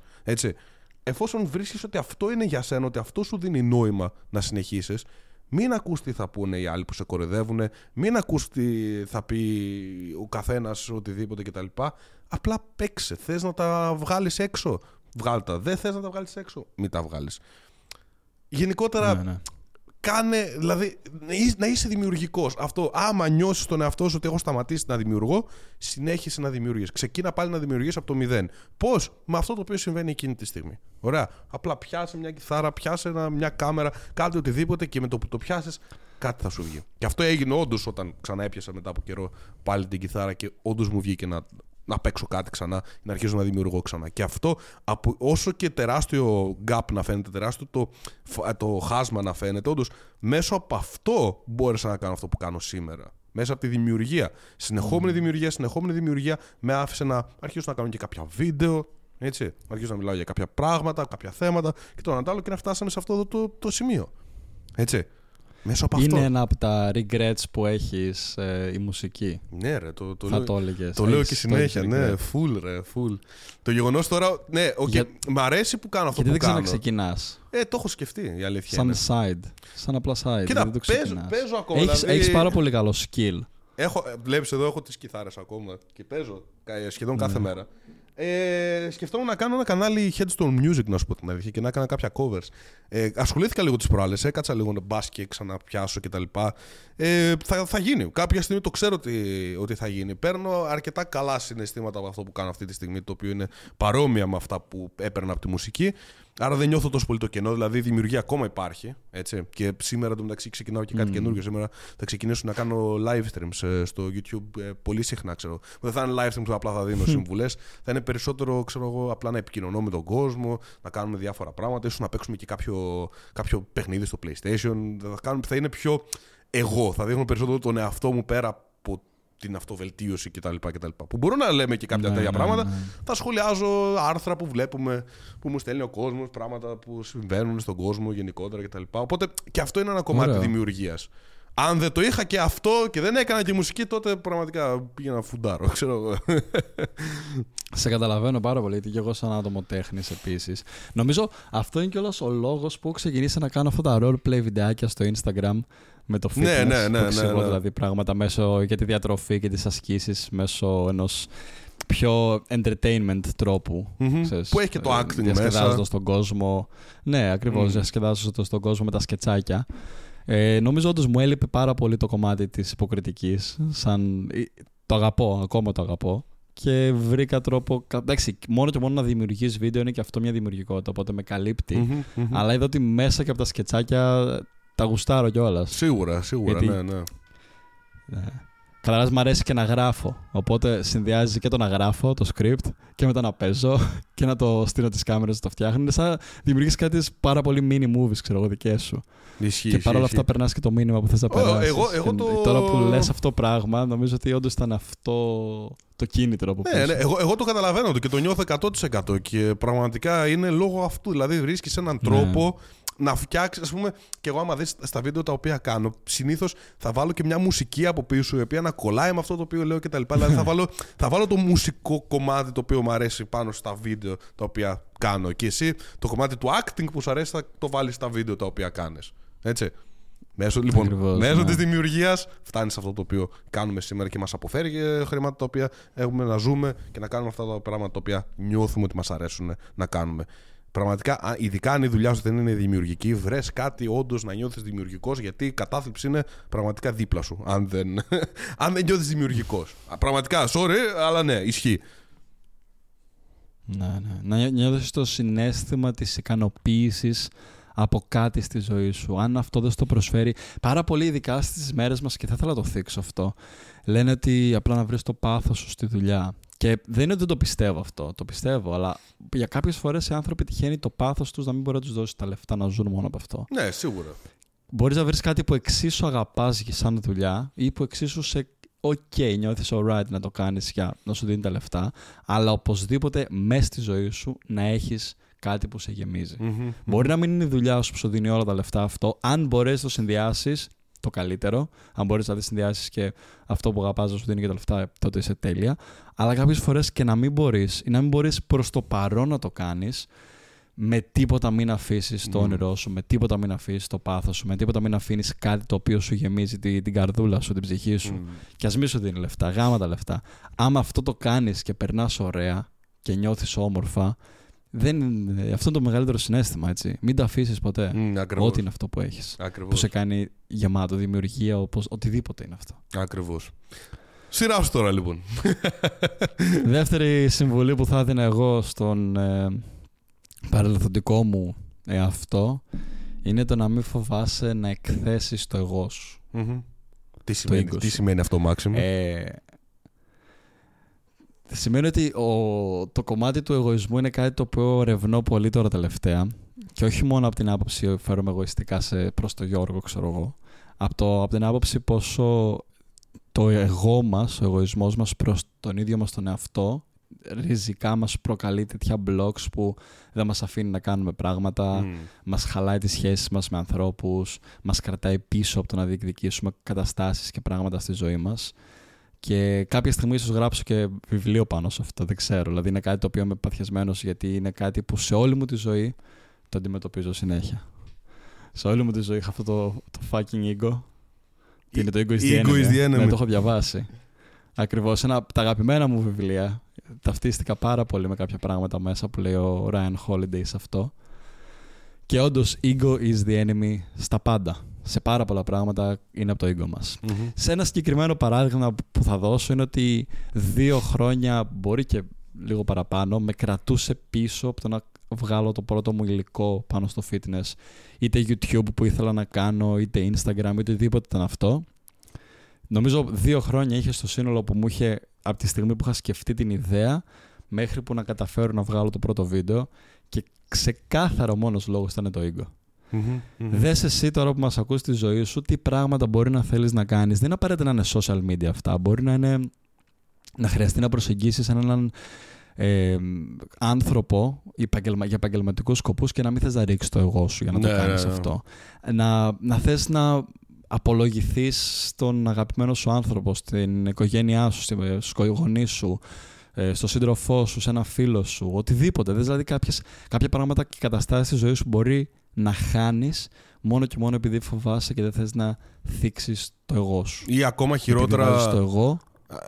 Εφόσον βρίσκεις ότι αυτό είναι για σένα, ότι αυτό σου δίνει νόημα να συνεχίσεις, μην ακούς τι θα πούνε οι άλλοι που σε κοροϊδεύουν, μην ακούς τι θα πει ο καθένας οτιδήποτε κτλ. Απλά παίξε. Θες να τα βγάλεις έξω, βγάλτα. Δεν θες να τα βγάλεις έξω, μην τα βγάλεις. Γενικότερα, ναι, ναι. Κάνε, δηλαδή, να είσαι δημιουργικός. Αυτό, άμα νιώσεις τον εαυτό σου ότι έχω σταματήσει να δημιουργώ, συνέχισε να δημιουργείς. Ξεκίνα πάλι να δημιουργείς από το μηδέν. Πώς, με αυτό το οποίο συμβαίνει εκείνη τη στιγμή. Ωραία. Απλά πιάσε μια κιθάρα, πιάσε μια κάμερα, κάτι οτιδήποτε και με το που το πιάσει, κάτι θα σου βγει. Και αυτό έγινε όντως όταν ξανά έπιασα μετά από καιρό πάλι την κιθάρα και όντως μου βγήκε να, να παίξω κάτι ξανά, να αρχίσω να δημιουργώ ξανά. Και αυτό, από, όσο και τεράστιο gap να φαίνεται, τεράστιο το, το χάσμα να φαίνεται, όντως μέσω από αυτό μπόρεσα να κάνω αυτό που κάνω σήμερα. Μέσα από τη δημιουργία. Συνεχόμενη mm. δημιουργία, συνεχόμενη δημιουργία με άφησε να αρχίσω να κάνω και κάποια βίντεο. Έτσι, να αρχίσω να μιλάω για κάποια πράγματα, κάποια θέματα και το άλλο και να φτάσαμε σε αυτό το, το σημείο. Έτσι. Μέσω από είναι ένα από τα regrets που έχεις ε, η μουσική. Ναι, ρε, το, το, λέω, το, το λέω και συνέχεια. Ναι, full, ρε, full. Το γεγονός τώρα. Ναι, okay, Για... μ' αρέσει που κάνω αυτό που δεν κάνω. δεν ξαναξεκινάς. Ε, το έχω σκεφτεί η αλήθεια. Σαν είναι. side. Σαν απλά side. Κοίτα, δεν παίζω, παίζω ακόμα. Έχεις, δηλαδή... έχεις πάρα πολύ καλό skill. Έχω, ε, βλέπεις εδώ έχω τις κιθάρες ακόμα και παίζω σχεδόν κάθε ναι. μέρα. Ε, σκεφτόμουν να κάνω ένα κανάλι Headstone Music, να σου πω την αλήθεια, και να έκανα κάποια covers. Ε, ασχολήθηκα λίγο τις προάλλες, έκατσα λίγο να μπας και ξαναπιάσω κτλ. Ε, θα, θα γίνει. Κάποια στιγμή το ξέρω ότι, ότι θα γίνει. Παίρνω αρκετά καλά συναισθήματα από αυτό που κάνω αυτή τη στιγμή, το οποίο είναι παρόμοια με αυτά που έπαιρνα από τη μουσική. Άρα δεν νιώθω τόσο πολύ το κενό. Δηλαδή η δημιουργία ακόμα υπάρχει. Έτσι. Και σήμερα μεταξύ ξεκινάω και κάτι mm. καινούργιο. Σήμερα θα ξεκινήσω να κάνω live streams ε, στο YouTube ε, πολύ συχνά. Ξέρω. Δεν θα είναι live streams που απλά θα δίνω συμβουλές. θα είναι περισσότερο ξέρω εγώ, απλά να επικοινωνώ με τον κόσμο, να κάνουμε διάφορα πράγματα. ίσως να παίξουμε και κάποιο, κάποιο παιχνίδι στο PlayStation. Θα, κάνουμε, θα είναι πιο εγώ. Θα δείχνω περισσότερο τον εαυτό μου πέρα από την αυτοβελτίωση κτλ. κτλ. Που μπορούμε να λέμε και κάποια ναι, τέτοια ναι, πράγματα. Ναι. Θα σχολιάζω άρθρα που βλέπουμε, που μου στέλνει ο κόσμος, πράγματα που συμβαίνουν στον κόσμο γενικότερα κτλ. Οπότε και αυτό είναι ένα κομμάτι δημιουργίας. Αν δεν το είχα και αυτό και δεν έκανα και μουσική, τότε πραγματικά πήγαινα φουντάρω. [LAUGHS] Ξέρω. Σε καταλαβαίνω πάρα πολύ, γιατί και εγώ σαν άτομο τέχνης επίσης. Νομίζω αυτό είναι κιόλας ο λόγος που ξεκινήσα να κάνω αυτά τα roleplay βιντεάκια στο Instagram με το ναι, fitness. Ναι, ναι, ναι, ναι, ναι. δηλαδή πράγματα μέσω για τη διατροφή και τις ασκήσεις μέσω ενός πιο entertainment τρόπου. Ξέρεις, που έχει και το ε, acting μέσα. τον κόσμο. Ναι, ακριβώς, mm. διασκεδάζοντας τον κόσμο με τα σκετσάκια. Ε, νομίζω όντως μου έλειπε πάρα πολύ το κομμάτι της υποκριτικής. Σαν... Το αγαπώ, ακόμα το αγαπώ. Και βρήκα τρόπο. Εντάξει, μόνο και μόνο να δημιουργείς βίντεο είναι και αυτό μια δημιουργικότητα, οπότε με καλυπτει Αλλά είδα ότι μέσα και από τα σκετσάκια τα γουστάρω κιόλας. Σίγουρα, σίγουρα, Γιατί... ναι, ναι. ναι. Καταρχά μου αρέσει και να γράφω. Οπότε συνδυάζει και το να γράφω, το script, και μετά να παίζω [LAUGHS] και να το στείλω τις κάμερες, να το φτιάχνω. Είναι σαν να δημιουργήσει κάτι πάρα πολύ mini movies, ξέρω εγώ, δικές σου. Ισχύει, και παρόλα αυτά περνάς και το μήνυμα που θες να περάσεις. Εγώ, εγώ το... Τώρα που λες αυτό το πράγμα, νομίζω ότι όντως ήταν αυτό το κίνητρο που ναι, ναι, εγώ, εγώ το καταλαβαίνω και το νιώθω 100% και πραγματικά είναι λόγω αυτού. Δηλαδή βρίσκεις έναν ναι. Τρόπο να φτιάξεις, ας πούμε, και εγώ άμα δεις στα βίντεο τα οποία κάνω, συνήθως θα βάλω και μια μουσική από πίσω η οποία να κολλάει με αυτό το οποίο λέω κτλ. δηλαδή θα βάλω, θα βάλω το μουσικό κομμάτι το οποίο μου αρέσει πάνω στα βίντεο τα οποία κάνω. Και εσύ το κομμάτι του acting που σου αρέσει θα το βάλεις στα βίντεο τα οποία κάνεις. Έτσι. Μέσω, λοιπόν, Ακριβώς, μέσω ναι. της δημιουργίας φτάνεις σε αυτό το οποίο κάνουμε σήμερα και μας αποφέρει χρήματα τα οποία έχουμε να ζούμε και να κάνουμε αυτά τα πράγματα τα οποία νιώθουμε ότι μας αρέσουν να κάνουμε. Πραγματικά, ειδικά αν η δουλειά σου δεν είναι δημιουργική, βρες κάτι όντως να νιώθεις δημιουργικός, γιατί η κατάθλιψη είναι πραγματικά δίπλα σου. Αν δεν, [LAUGHS] αν δεν νιώθεις δημιουργικός. Πραγματικά, sorry, αλλά ναι, ισχύει. Ναι, ναι. Να νιώθεις το συνέστημα της ικανοποίησης από κάτι στη ζωή σου. Αν αυτό δεν στο προσφέρει. Πάρα πολύ ειδικά στις μέρες μας, και θα ήθελα να το θίξω αυτό. Λένε ότι απλά να βρεις το πάθος σου στη δουλειά. Και δεν είναι ότι το πιστεύω αυτό. Το πιστεύω, αλλά για κάποιες φορές οι άνθρωποι τυχαίνει το πάθος τους να μην μπορεί να τους δώσεις τα λεφτά να ζουν μόνο από αυτό. Ναι, σίγουρα. Μπορείς να βρεις κάτι που εξίσου αγαπάς σαν δουλειά ή που εξίσου σε OK, νιώθεις alright να το κάνεις για να σου δίνει τα λεφτά, αλλά οπωσδήποτε μέσα στη ζωή σου να έχεις κάτι που σε γεμιζει Μπορεί να μην είναι η δουλειά σου που σου δίνει όλα τα λεφτά αυτό, αν μπορέσει να το συνδυάσεις το καλύτερο. Αν μπορείς να τη συνδυάσεις και αυτό που αγαπάς να σου δίνει και τα λεφτά, τότε είσαι τέλεια. Αλλά κάποιες φορές και να μην μπορείς ή να μην μπορείς προς το παρόν να το κάνεις, με τίποτα μην αφήσεις το όνειρό σου, με τίποτα μην αφήσεις το πάθος σου, με τίποτα μην αφήνεις κάτι το οποίο σου γεμίζει την, την καρδούλα σου, την ψυχή σου. Mm. Και ας μην σου δίνει λεφτά, γάμα τα λεφτά. Άμα αυτό το κάνεις και περνάς ωραία και νιώθεις όμορφα, δεν, αυτό είναι το μεγαλύτερο συνέστημα, έτσι. Μην τα αφήσεις ποτέ. Mm, Ό,τι είναι αυτό που έχεις. Που σε κάνει γεμάτο, δημιουργία, όπως, οτιδήποτε είναι αυτό. Ακριβώς. Σειράς τώρα, λοιπόν. [LAUGHS] Δεύτερη συμβουλή που θα έδινα εγώ στον ε, παρελθοντικό μου εαυτό είναι το να μην φοβάσαι να εκθέσεις το εγώ σου. Τι, σημαίνει, τι σημαίνει αυτό, Μάξιμο; Ε, Σημαίνει ότι ο, το κομμάτι του εγωισμού είναι κάτι το οποίο ρευνώ πολύ τώρα τελευταία και όχι μόνο από την άποψη φέρομαι εγωιστικά σε, προς το Γιώργο, ξέρω εγώ, από, το, από την άποψη πόσο το εγώ μας, ο εγωισμός μας προς τον ίδιο μας τον εαυτό ριζικά μας προκαλεί τέτοια blocks που δεν μας αφήνει να κάνουμε πράγματα, mm. μας χαλάει τις σχέσεις μας με ανθρώπους, μας κρατάει πίσω από το να διεκδικήσουμε καταστάσεις και πράγματα στη ζωή μας. Και κάποια στιγμή ίσως γράψω και βιβλίο πάνω σε αυτό, δεν ξέρω. Δηλαδή είναι κάτι το οποίο είμαι παθιασμένος γιατί είναι κάτι που σε όλη μου τη ζωή το αντιμετωπίζω συνέχεια. Σε όλη μου τη ζωή είχα αυτό το, το fucking ego. Τι είναι το ego is the enemy. Ναι, το έχω διαβάσει. Ακριβώς. Ένα από τα αγαπημένα μου βιβλία. Ταυτίστηκα πάρα πολύ με κάποια πράγματα μέσα που λέει ο Ryan Holiday σε αυτό. Και όντως, ego is the enemy στα πάντα σε πάρα πολλά πράγματα είναι από το ego μας. Σε ένα συγκεκριμένο παράδειγμα που θα δώσω είναι ότι δύο χρόνια, μπορεί και λίγο παραπάνω, με κρατούσε πίσω από το να βγάλω το πρώτο μου υλικό πάνω στο fitness. Είτε YouTube που ήθελα να κάνω, είτε Instagram, είτε οτιδήποτε ήταν αυτό. Νομίζω δύο χρόνια είχε στο σύνολο που μου είχε, από τη στιγμή που είχα σκεφτεί την ιδέα, μέχρι που να καταφέρω να βγάλω το πρώτο βίντεο και ξεκάθαρο μόνος λόγος ήταν το ego. Mm-hmm, Δες εσύ τώρα που μας ακούς τη ζωή σου τι πράγματα μπορεί να θέλεις να κάνεις. Δεν απαραίτητα να είναι social media αυτά. Μπορεί να είναι να χρειαστεί να προσεγγίσεις έναν ε, άνθρωπο για επαγγελματικούς σκοπούς και να μην θες να ρίξεις το εγώ σου για να το ναι, κάνεις ναι, ναι. αυτό. Να, να θες να απολογηθείς στον αγαπημένο σου άνθρωπο, στην οικογένειά σου, στους γονείς σου, ε, στο σύντροφό σου, σε ένα φίλο σου, οτιδήποτε. Δες δηλαδή κάποιες, κάποια πράγματα και καταστάσεις στη ζωής σου μπορεί να χάνεις μόνο και μόνο επειδή φοβάσαι και δεν θες να θίξεις το εγώ σου. Ή ακόμα χειρότερα... το εγώ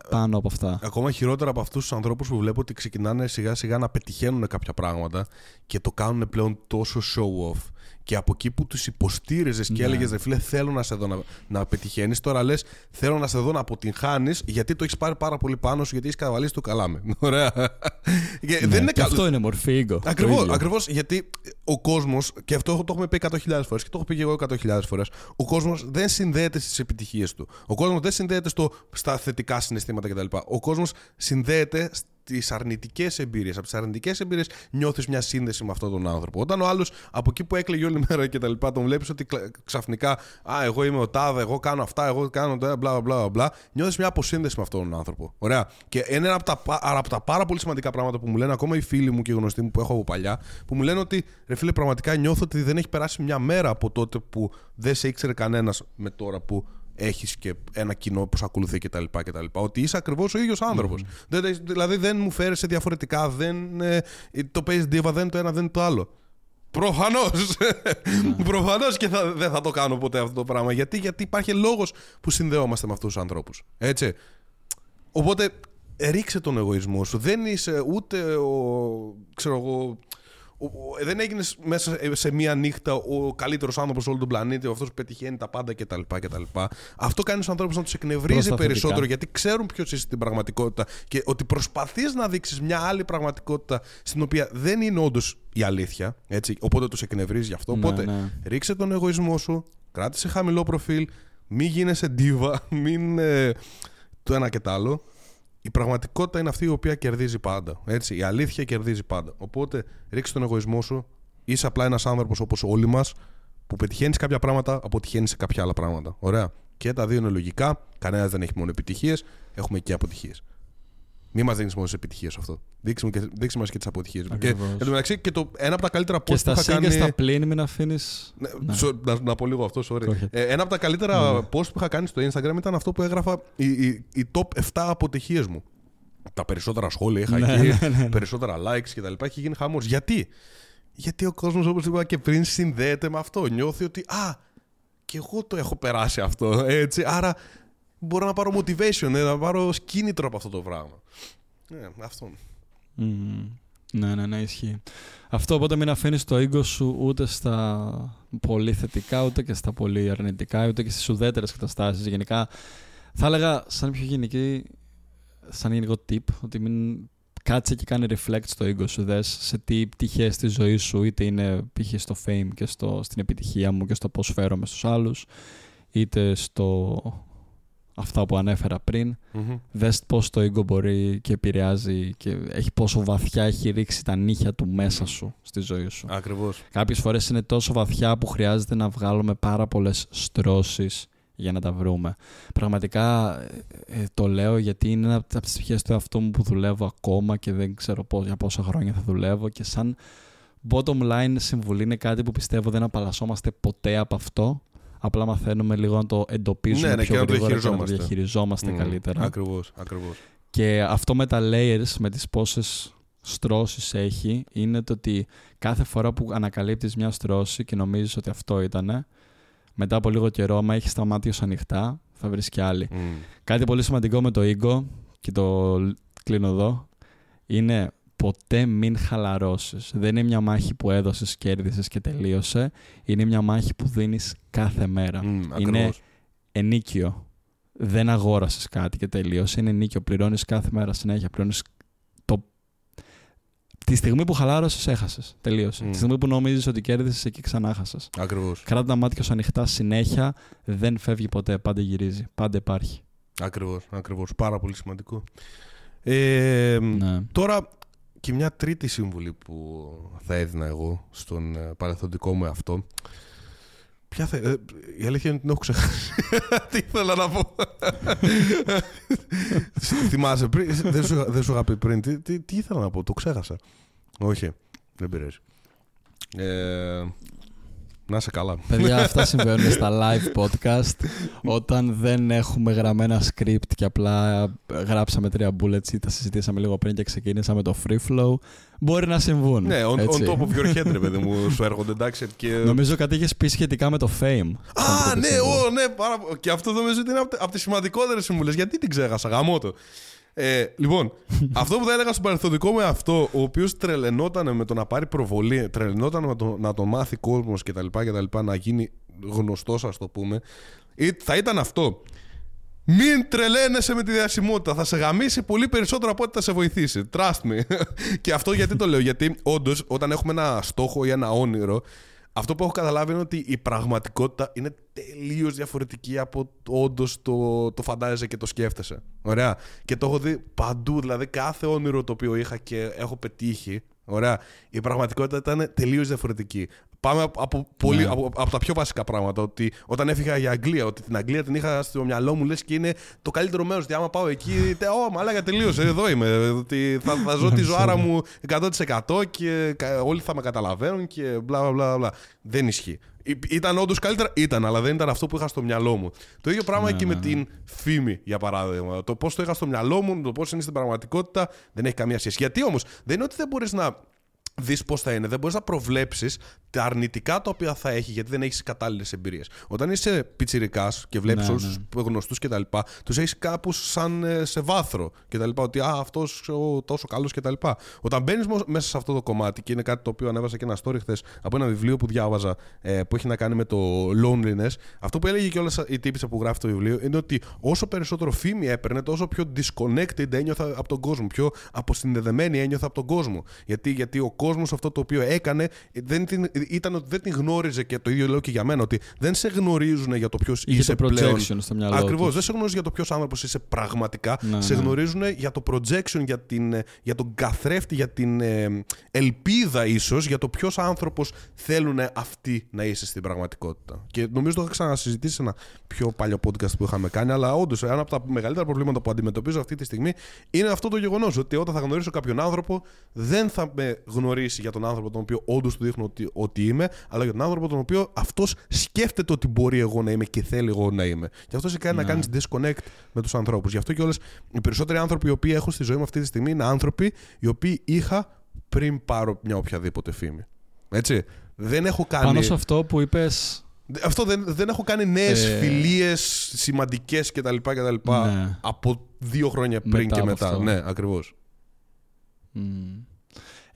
πάνω από αυτά. Ακόμα χειρότερα από αυτούς τους ανθρώπους που βλέπω ότι ξεκινάνε σιγά σιγά να πετυχαίνουν κάποια πράγματα και το κάνουν πλέον τόσο show off και από εκεί που τους υποστήριζες και ναι. έλεγες Ρε φίλε, θέλω να σε δω να, να πετυχαίνεις. Τώρα λες, θέλω να σε δω να αποτυγχάνεις γιατί το έχεις πάρει πάρα πολύ πάνω σου, γιατί έχεις καβαλήσει το καλά με. [LAUGHS] Ωραία. ναι, δεν είναι και αυτό είναι μορφή ego. Ακριβώς, ακριβώς, γιατί ο κόσμος, και αυτό το έχουμε πει 100.000 φορές και το έχω πει και εγώ 100.000 φορές, ο κόσμος δεν συνδέεται στις επιτυχίες του. Ο κόσμος δεν συνδέεται στο, στα θετικά συναισθήματα κτλ. Ο κόσμος συνδέεται τις αρνητικές εμπειρίες. Από τις αρνητικές εμπειρίες νιώθεις μια σύνδεση με αυτόν τον άνθρωπο. Όταν ο άλλος από εκεί που έκλαιγε όλη μέρα και τα λοιπά, τον βλέπεις ότι ξαφνικά, Α, εγώ είμαι ο Τάδε, εγώ κάνω αυτά, εγώ κάνω τα μπλα μπλα μπλα, νιώθεις μια αποσύνδεση με αυτόν τον άνθρωπο. Ωραία. Και είναι ένα από τα, από τα πάρα πολύ σημαντικά πράγματα που μου λένε ακόμα οι φίλοι μου και οι γνωστοί μου που έχω από παλιά, που μου λένε ότι ρε φίλε, πραγματικά νιώθω ότι δεν έχει περάσει μια μέρα από τότε που δεν σε ήξερε κανένας με τώρα που έχεις και ένα κοινό που σε ακολουθεί κτλ. Ότι είσαι ακριβώς ο ίδιος άνθρωπος. Mm. Δηλαδή δεν μου φέρεσαι διαφορετικά, δεν, ε, το παίζεις δίβα, δεν το ένα, δεν το άλλο. Προφανώς. Mm. Προφανώς και θα, δεν θα το κάνω ποτέ αυτό το πράγμα. Γιατί, γιατί υπάρχει λόγος που συνδεόμαστε με αυτούς τους ανθρώπους. Έτσι. Οπότε ρίξε τον εγωισμό σου. Δεν είσαι ούτε ο, ξέρω εγώ, δεν έγινες μέσα σε μία νύχτα ο καλύτερος άνθρωπος σε όλο τον πλανήτη, αυτός που πετυχαίνει τα πάντα κτλ. κτλ. Αυτό κάνει του ανθρώπους να τους εκνευρίζει περισσότερο γιατί ξέρουν ποιος είσαι στην πραγματικότητα και ότι προσπαθείς να δείξεις μια άλλη πραγματικότητα στην οποία δεν είναι όντως η αλήθεια. Έτσι, οπότε τους εκνευρίζει γι' αυτό. Ναι, οπότε ναι. ρίξε τον εγωισμό σου, κράτησε χαμηλό προφίλ, μην γίνεσαι ντίβα, [LAUGHS] μην. Ε, το ένα και το άλλο η πραγματικότητα είναι αυτή η οποία κερδίζει πάντα. Έτσι, η αλήθεια κερδίζει πάντα. Οπότε ρίξει τον εγωισμό σου. Είσαι απλά ένας άνθρωπος όπως όλοι μας που πετυχαίνεις κάποια πράγματα, αποτυχαίνεις σε κάποια άλλα πράγματα. Ωραία. Και τα δύο είναι λογικά. Κανένας δεν έχει μόνο επιτυχίες. Έχουμε και αποτυχίες. Μην μας δίνεις μόνο τις επιτυχίες αυτό. Δείξε, μας και τις αποτυχίες. Και, εν μεταξύ, και το, ένα από τα καλύτερα post που είχα κάνει. Και στα πλήν, μην αφήνει. Ναι, ναι. Να, να, πω λίγο αυτό, sorry. Ε, ένα από τα καλύτερα ναι. post που είχα κάνει στο Instagram ήταν αυτό που έγραφα οι, οι, οι top 7 αποτυχίες μου. Τα περισσότερα σχόλια είχα ναι, εκεί, ναι, ναι, περισσότερα likes κτλ. Έχει γίνει χαμός. Γιατί; Γιατί ο κόσμος, όπως είπα και πριν, συνδέεται με αυτό. Νιώθει ότι, Α, και εγώ το έχω περάσει αυτό. Έτσι. Άρα μπορώ να πάρω motivation, ε, να πάρω κίνητρο από αυτό το πράγμα. Ναι, αυτό. Mm. Ναι, ναι, ναι, ισχύει. Αυτό οπότε μην αφήνεις το ego σου ούτε στα πολύ θετικά, ούτε και στα πολύ αρνητικά, ούτε και στις ουδέτερες καταστάσεις. Γενικά, θα έλεγα σαν πιο γενική, σαν γενικό tip, ότι μην κάτσε και κάνει reflect στο ego σου. Δες σε τι πτυχές στη ζωής σου, είτε είναι π.χ. στο fame και στο, στην επιτυχία μου και στο πώς φέρομαι στους άλλους, είτε στο αυτά που ανέφερα πριν. Mm-hmm. Δες πώς το ego μπορεί και επηρεάζει και έχει πόσο βαθιά έχει ρίξει τα νύχια του μέσα σου στη ζωή σου. Ακριβώς. Κάποιες φορές είναι τόσο βαθιά που χρειάζεται να βγάλουμε πάρα πολλές στρώσεις για να τα βρούμε. Πραγματικά ε, ε, το λέω γιατί είναι ένα από τις πτυχές του εαυτού μου που δουλεύω ακόμα και δεν ξέρω πώς, για πόσα χρόνια θα δουλεύω και σαν bottom line συμβουλή είναι κάτι που πιστεύω δεν απαλλασσόμαστε ποτέ από αυτό Απλά μαθαίνουμε λίγο να το εντοπίζουμε ναι, ναι, πιο και γρήγορα και να το διαχειριζόμαστε mm, καλύτερα. Ακριβώς, ακριβώς. Και αυτό με τα layers, με τις πόσες στρώσεις έχει, είναι το ότι κάθε φορά που ανακαλύπτεις μια στρώση και νομίζεις ότι αυτό ήταν, μετά από λίγο καιρό, άμα έχεις τα μάτια σου ανοιχτά, θα βρεις και άλλη. Mm. Κάτι πολύ σημαντικό με το ego, και το κλείνω εδώ, είναι ποτέ μην χαλαρώσεις. Δεν είναι μια μάχη που έδωσες, κέρδισες και τελείωσε. Είναι μια μάχη που δίνεις κάθε μέρα. είναι ενίκιο. Δεν αγόρασες κάτι και τελείωσε. Είναι ενίκιο. Πληρώνεις κάθε μέρα συνέχεια. Πληρώνεις το... Τη στιγμή που χαλάρωσες έχασες. Τελείωσε. Τη στιγμή που νομίζεις ότι κέρδισες εκεί ξανά χάσες. Ακριβώς. Κράτα τα μάτια σου ανοιχτά συνέχεια. Δεν φεύγει ποτέ. Πάντα γυρίζει. Πάντα υπάρχει. Ακριβώς. Ακριβώς. Πάρα πολύ σημαντικό. Ε, ναι. Τώρα και μια τρίτη σύμβουλη που θα έδινα εγώ στον ε, παρελθοντικό μου αυτό. Ποια θα... Ε, η αλήθεια είναι ότι την έχω ξεχάσει. [LAUGHS] Τι ήθελα να πω. Θυμάσαι πριν. Δεν σου, δεν σου είχα πει πριν. Τι, τι, τι, ήθελα να πω. Το ξέχασα. Όχι. Δεν πειράζει. Ε, να είσαι καλά. Παιδιά, [LAUGHS] αυτά συμβαίνουν στα live podcast. Όταν δεν έχουμε γραμμένα script και απλά γράψαμε τρία bullets ή τα συζητήσαμε λίγο πριν και ξεκίνησαμε το free flow, μπορεί να συμβούν. Ναι, on, on top of your head, ρε παιδί μου, [LAUGHS] σου έρχονται εντάξει. Και... Νομίζω κάτι είχες πει σχετικά με το fame. Α, ναι, ο, ναι, πάρα... και αυτό νομίζω ότι είναι από, από τις σημαντικότερες συμβουλές. Γιατί την ξέχασα, γαμώ το. Ε, λοιπόν, [LAUGHS] αυτό που θα έλεγα στον παρελθοντικό με αυτό, ο οποίος τρελαινόταν με το να πάρει προβολή, τρελαινόταν με το να τον μάθει κόσμος κτλ, κτλ. Να γίνει γνωστός, ας το πούμε, θα ήταν αυτό. Μην τρελαίνεσαι με τη διασημότητα. Θα σε γαμίσει πολύ περισσότερο από ό,τι θα σε βοηθήσει. Trust me. [LAUGHS] και αυτό γιατί το λέω. Γιατί όντως, όταν έχουμε ένα στόχο ή ένα όνειρο, Αυτό που έχω καταλάβει είναι ότι η πραγματικότητα είναι τελείως διαφορετική από όντως το, το φαντάζεσαι και το σκέφτεσαι. Ωραία. Και το έχω δει παντού. Δηλαδή, κάθε όνειρο το οποίο είχα και έχω πετύχει. Ωραία. Η πραγματικότητα ήταν τελείως διαφορετική. Πάμε από, πολύ, ναι. από, από, τα πιο βασικά πράγματα. Ότι όταν έφυγα για Αγγλία, ότι την Αγγλία την είχα στο μυαλό μου, λες και είναι το καλύτερο μέρος. ότι άμα πάω εκεί, Ω, μαλάκα τελείωσε. Εδώ είμαι. Ότι θα, θα ζω τη [LAUGHS] ζωάρα μου 100% και όλοι θα με καταλαβαίνουν και μπλα μπλα μπλα. Δεν ισχύει. Ήταν όντως καλύτερα, ήταν, αλλά δεν ήταν αυτό που είχα στο μυαλό μου. Το ίδιο πράγμα ναι, και με ναι, την φήμη, για παράδειγμα. Το πώς το είχα στο μυαλό μου, το πώς είναι στην πραγματικότητα, δεν έχει καμία σχέση. Γιατί όμως, δεν είναι ότι δεν μπορείς να δεις πώς θα είναι. Δεν μπορείς να προβλέψεις τα αρνητικά τα οποία θα έχει γιατί δεν έχεις κατάλληλες εμπειρίες. Όταν είσαι πιτσυρικά και βλέπεις ναι, όλους ναι. τους γνωστούς κτλ., τους έχεις κάπους σαν ε, σε βάθρο κτλ. Ότι α, αυτός τόσο καλός κτλ. Όταν μπαίνεις μέσα σε αυτό το κομμάτι και είναι κάτι το οποίο ανέβασα και ένα story χθες από ένα βιβλίο που διάβαζα ε, που έχει να κάνει με το loneliness, αυτό που έλεγε και όλα η τύπησα που γράφει το βιβλίο είναι ότι όσο περισσότερο φήμη έπαιρνε, τόσο πιο disconnected ένιωθα από τον κόσμο. Πιο αποσυνδεδεμένη ένιωθα από τον κόσμο. Γιατί, γιατί ο κόσμο αυτό το οποίο έκανε δεν την, ήταν ότι δεν την γνώριζε και το ίδιο λέω και για μένα, ότι δεν σε γνωρίζουν για το ποιος είσαι το πλέον. Στο μυαλό Ακριβώς. Δεν σε γνωρίζουν για το ποιος άνθρωπος είσαι πραγματικά. Ναι, σε ναι. γνωρίζουν για το projection, για, την, για τον καθρέφτη, για την ε, ελπίδα ίσως, για το ποιος άνθρωπος θέλουν αυτοί να είσαι στην πραγματικότητα. Και νομίζω το είχα ξανασυζητήσει σε ένα πιο παλιό podcast που είχαμε κάνει, αλλά όντως ένα από τα μεγαλύτερα προβλήματα που αντιμετωπίζω αυτή τη στιγμή είναι αυτό το γεγονός ότι όταν θα γνωρίσω κάποιον άνθρωπο, δεν θα με γνωρίσει για τον άνθρωπο τον οποίο όντως του δείχνω ότι, ότι είμαι, αλλά για τον άνθρωπο τον οποίο αυτός σκέφτεται ότι μπορεί εγώ να είμαι και θέλει εγώ να είμαι. Και αυτό σε κάνει να ναι. κάνεις disconnect με τους ανθρώπους. Γι' αυτό και όλε οι περισσότεροι άνθρωποι οι οποίοι έχω στη ζωή μου αυτή τη στιγμή είναι άνθρωποι οι οποίοι είχα πριν πάρω μια οποιαδήποτε φήμη. Έτσι. Δεν έχω κάνει. Πάνω σε αυτό που είπε. Αυτό δεν, δεν έχω κάνει νέες ε... φιλίες σημαντικές κτλ. Ναι. Από δύο χρόνια πριν και μετά. Ναι, ακριβώς. Mm.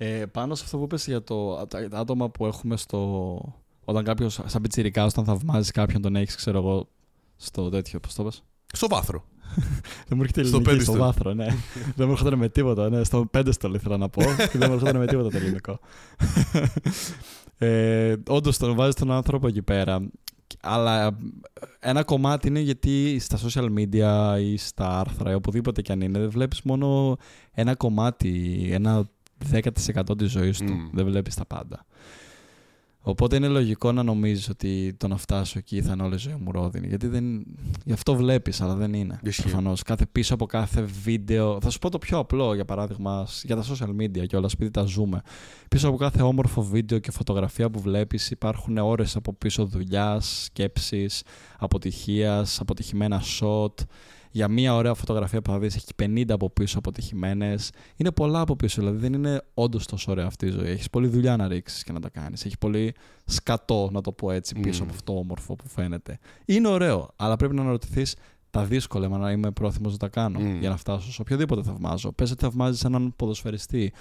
Ε, πάνω σε αυτό που είπες για το, τα, άτομα που έχουμε στο... Όταν κάποιος, σαν πιτσιρικά, όταν θαυμάζει κάποιον, τον έχεις, ξέρω εγώ, στο τέτοιο, πώς το πες; Στο βάθρο. [LAUGHS] δεν μου έρχεται ελληνική, στο, στο βάθρο, ναι. [LAUGHS] δεν μου έρχεται με τίποτα, ναι. Στο πέντεστο ήθελα να πω και [LAUGHS] δεν μου έρχεται με τίποτα το ελληνικό. ε, Όντως τον βάζεις τον άνθρωπο εκεί πέρα. Αλλά ένα κομμάτι είναι γιατί στα social media ή στα άρθρα ή οπουδήποτε κι αν είναι, βλέπεις μόνο ένα κομμάτι, ένα 10% της ζωής του. Δεν βλέπεις τα πάντα. Οπότε είναι λογικό να νομίζεις ότι το να φτάσω εκεί θα είναι όλη η ζωή μου ρόδινη. Γιατί δεν... Γι' αυτό βλέπεις, αλλά δεν είναι. Προφανώς. Κάθε πίσω από κάθε βίντεο. Θα σου πω το πιο απλό για παράδειγμα για τα social media και όλα, επειδή τα ζούμε. Πίσω από κάθε όμορφο βίντεο και φωτογραφία που βλέπεις υπάρχουν ώρες από πίσω δουλειάς, σκέψεις, αποτυχίας, αποτυχημένα shot για μία ωραία φωτογραφία που θα δεις έχει 50 από πίσω αποτυχημένες. Είναι πολλά από πίσω, δηλαδή δεν είναι όντως τόσο ωραία αυτή η ζωή. Έχεις πολλή δουλειά να ρίξεις και να τα κάνεις. Έχεις πολύ σκατό, να το πω έτσι, πίσω από αυτό όμορφο που φαίνεται. Είναι ωραίο, αλλά πρέπει να αναρωτηθείς τα δύσκολα να είμαι πρόθυμος να τα κάνω για να φτάσω σε οποιοδήποτε θαυμάζω. Πες ότι θαυμάζεις έναν ποδοσφαιριστή,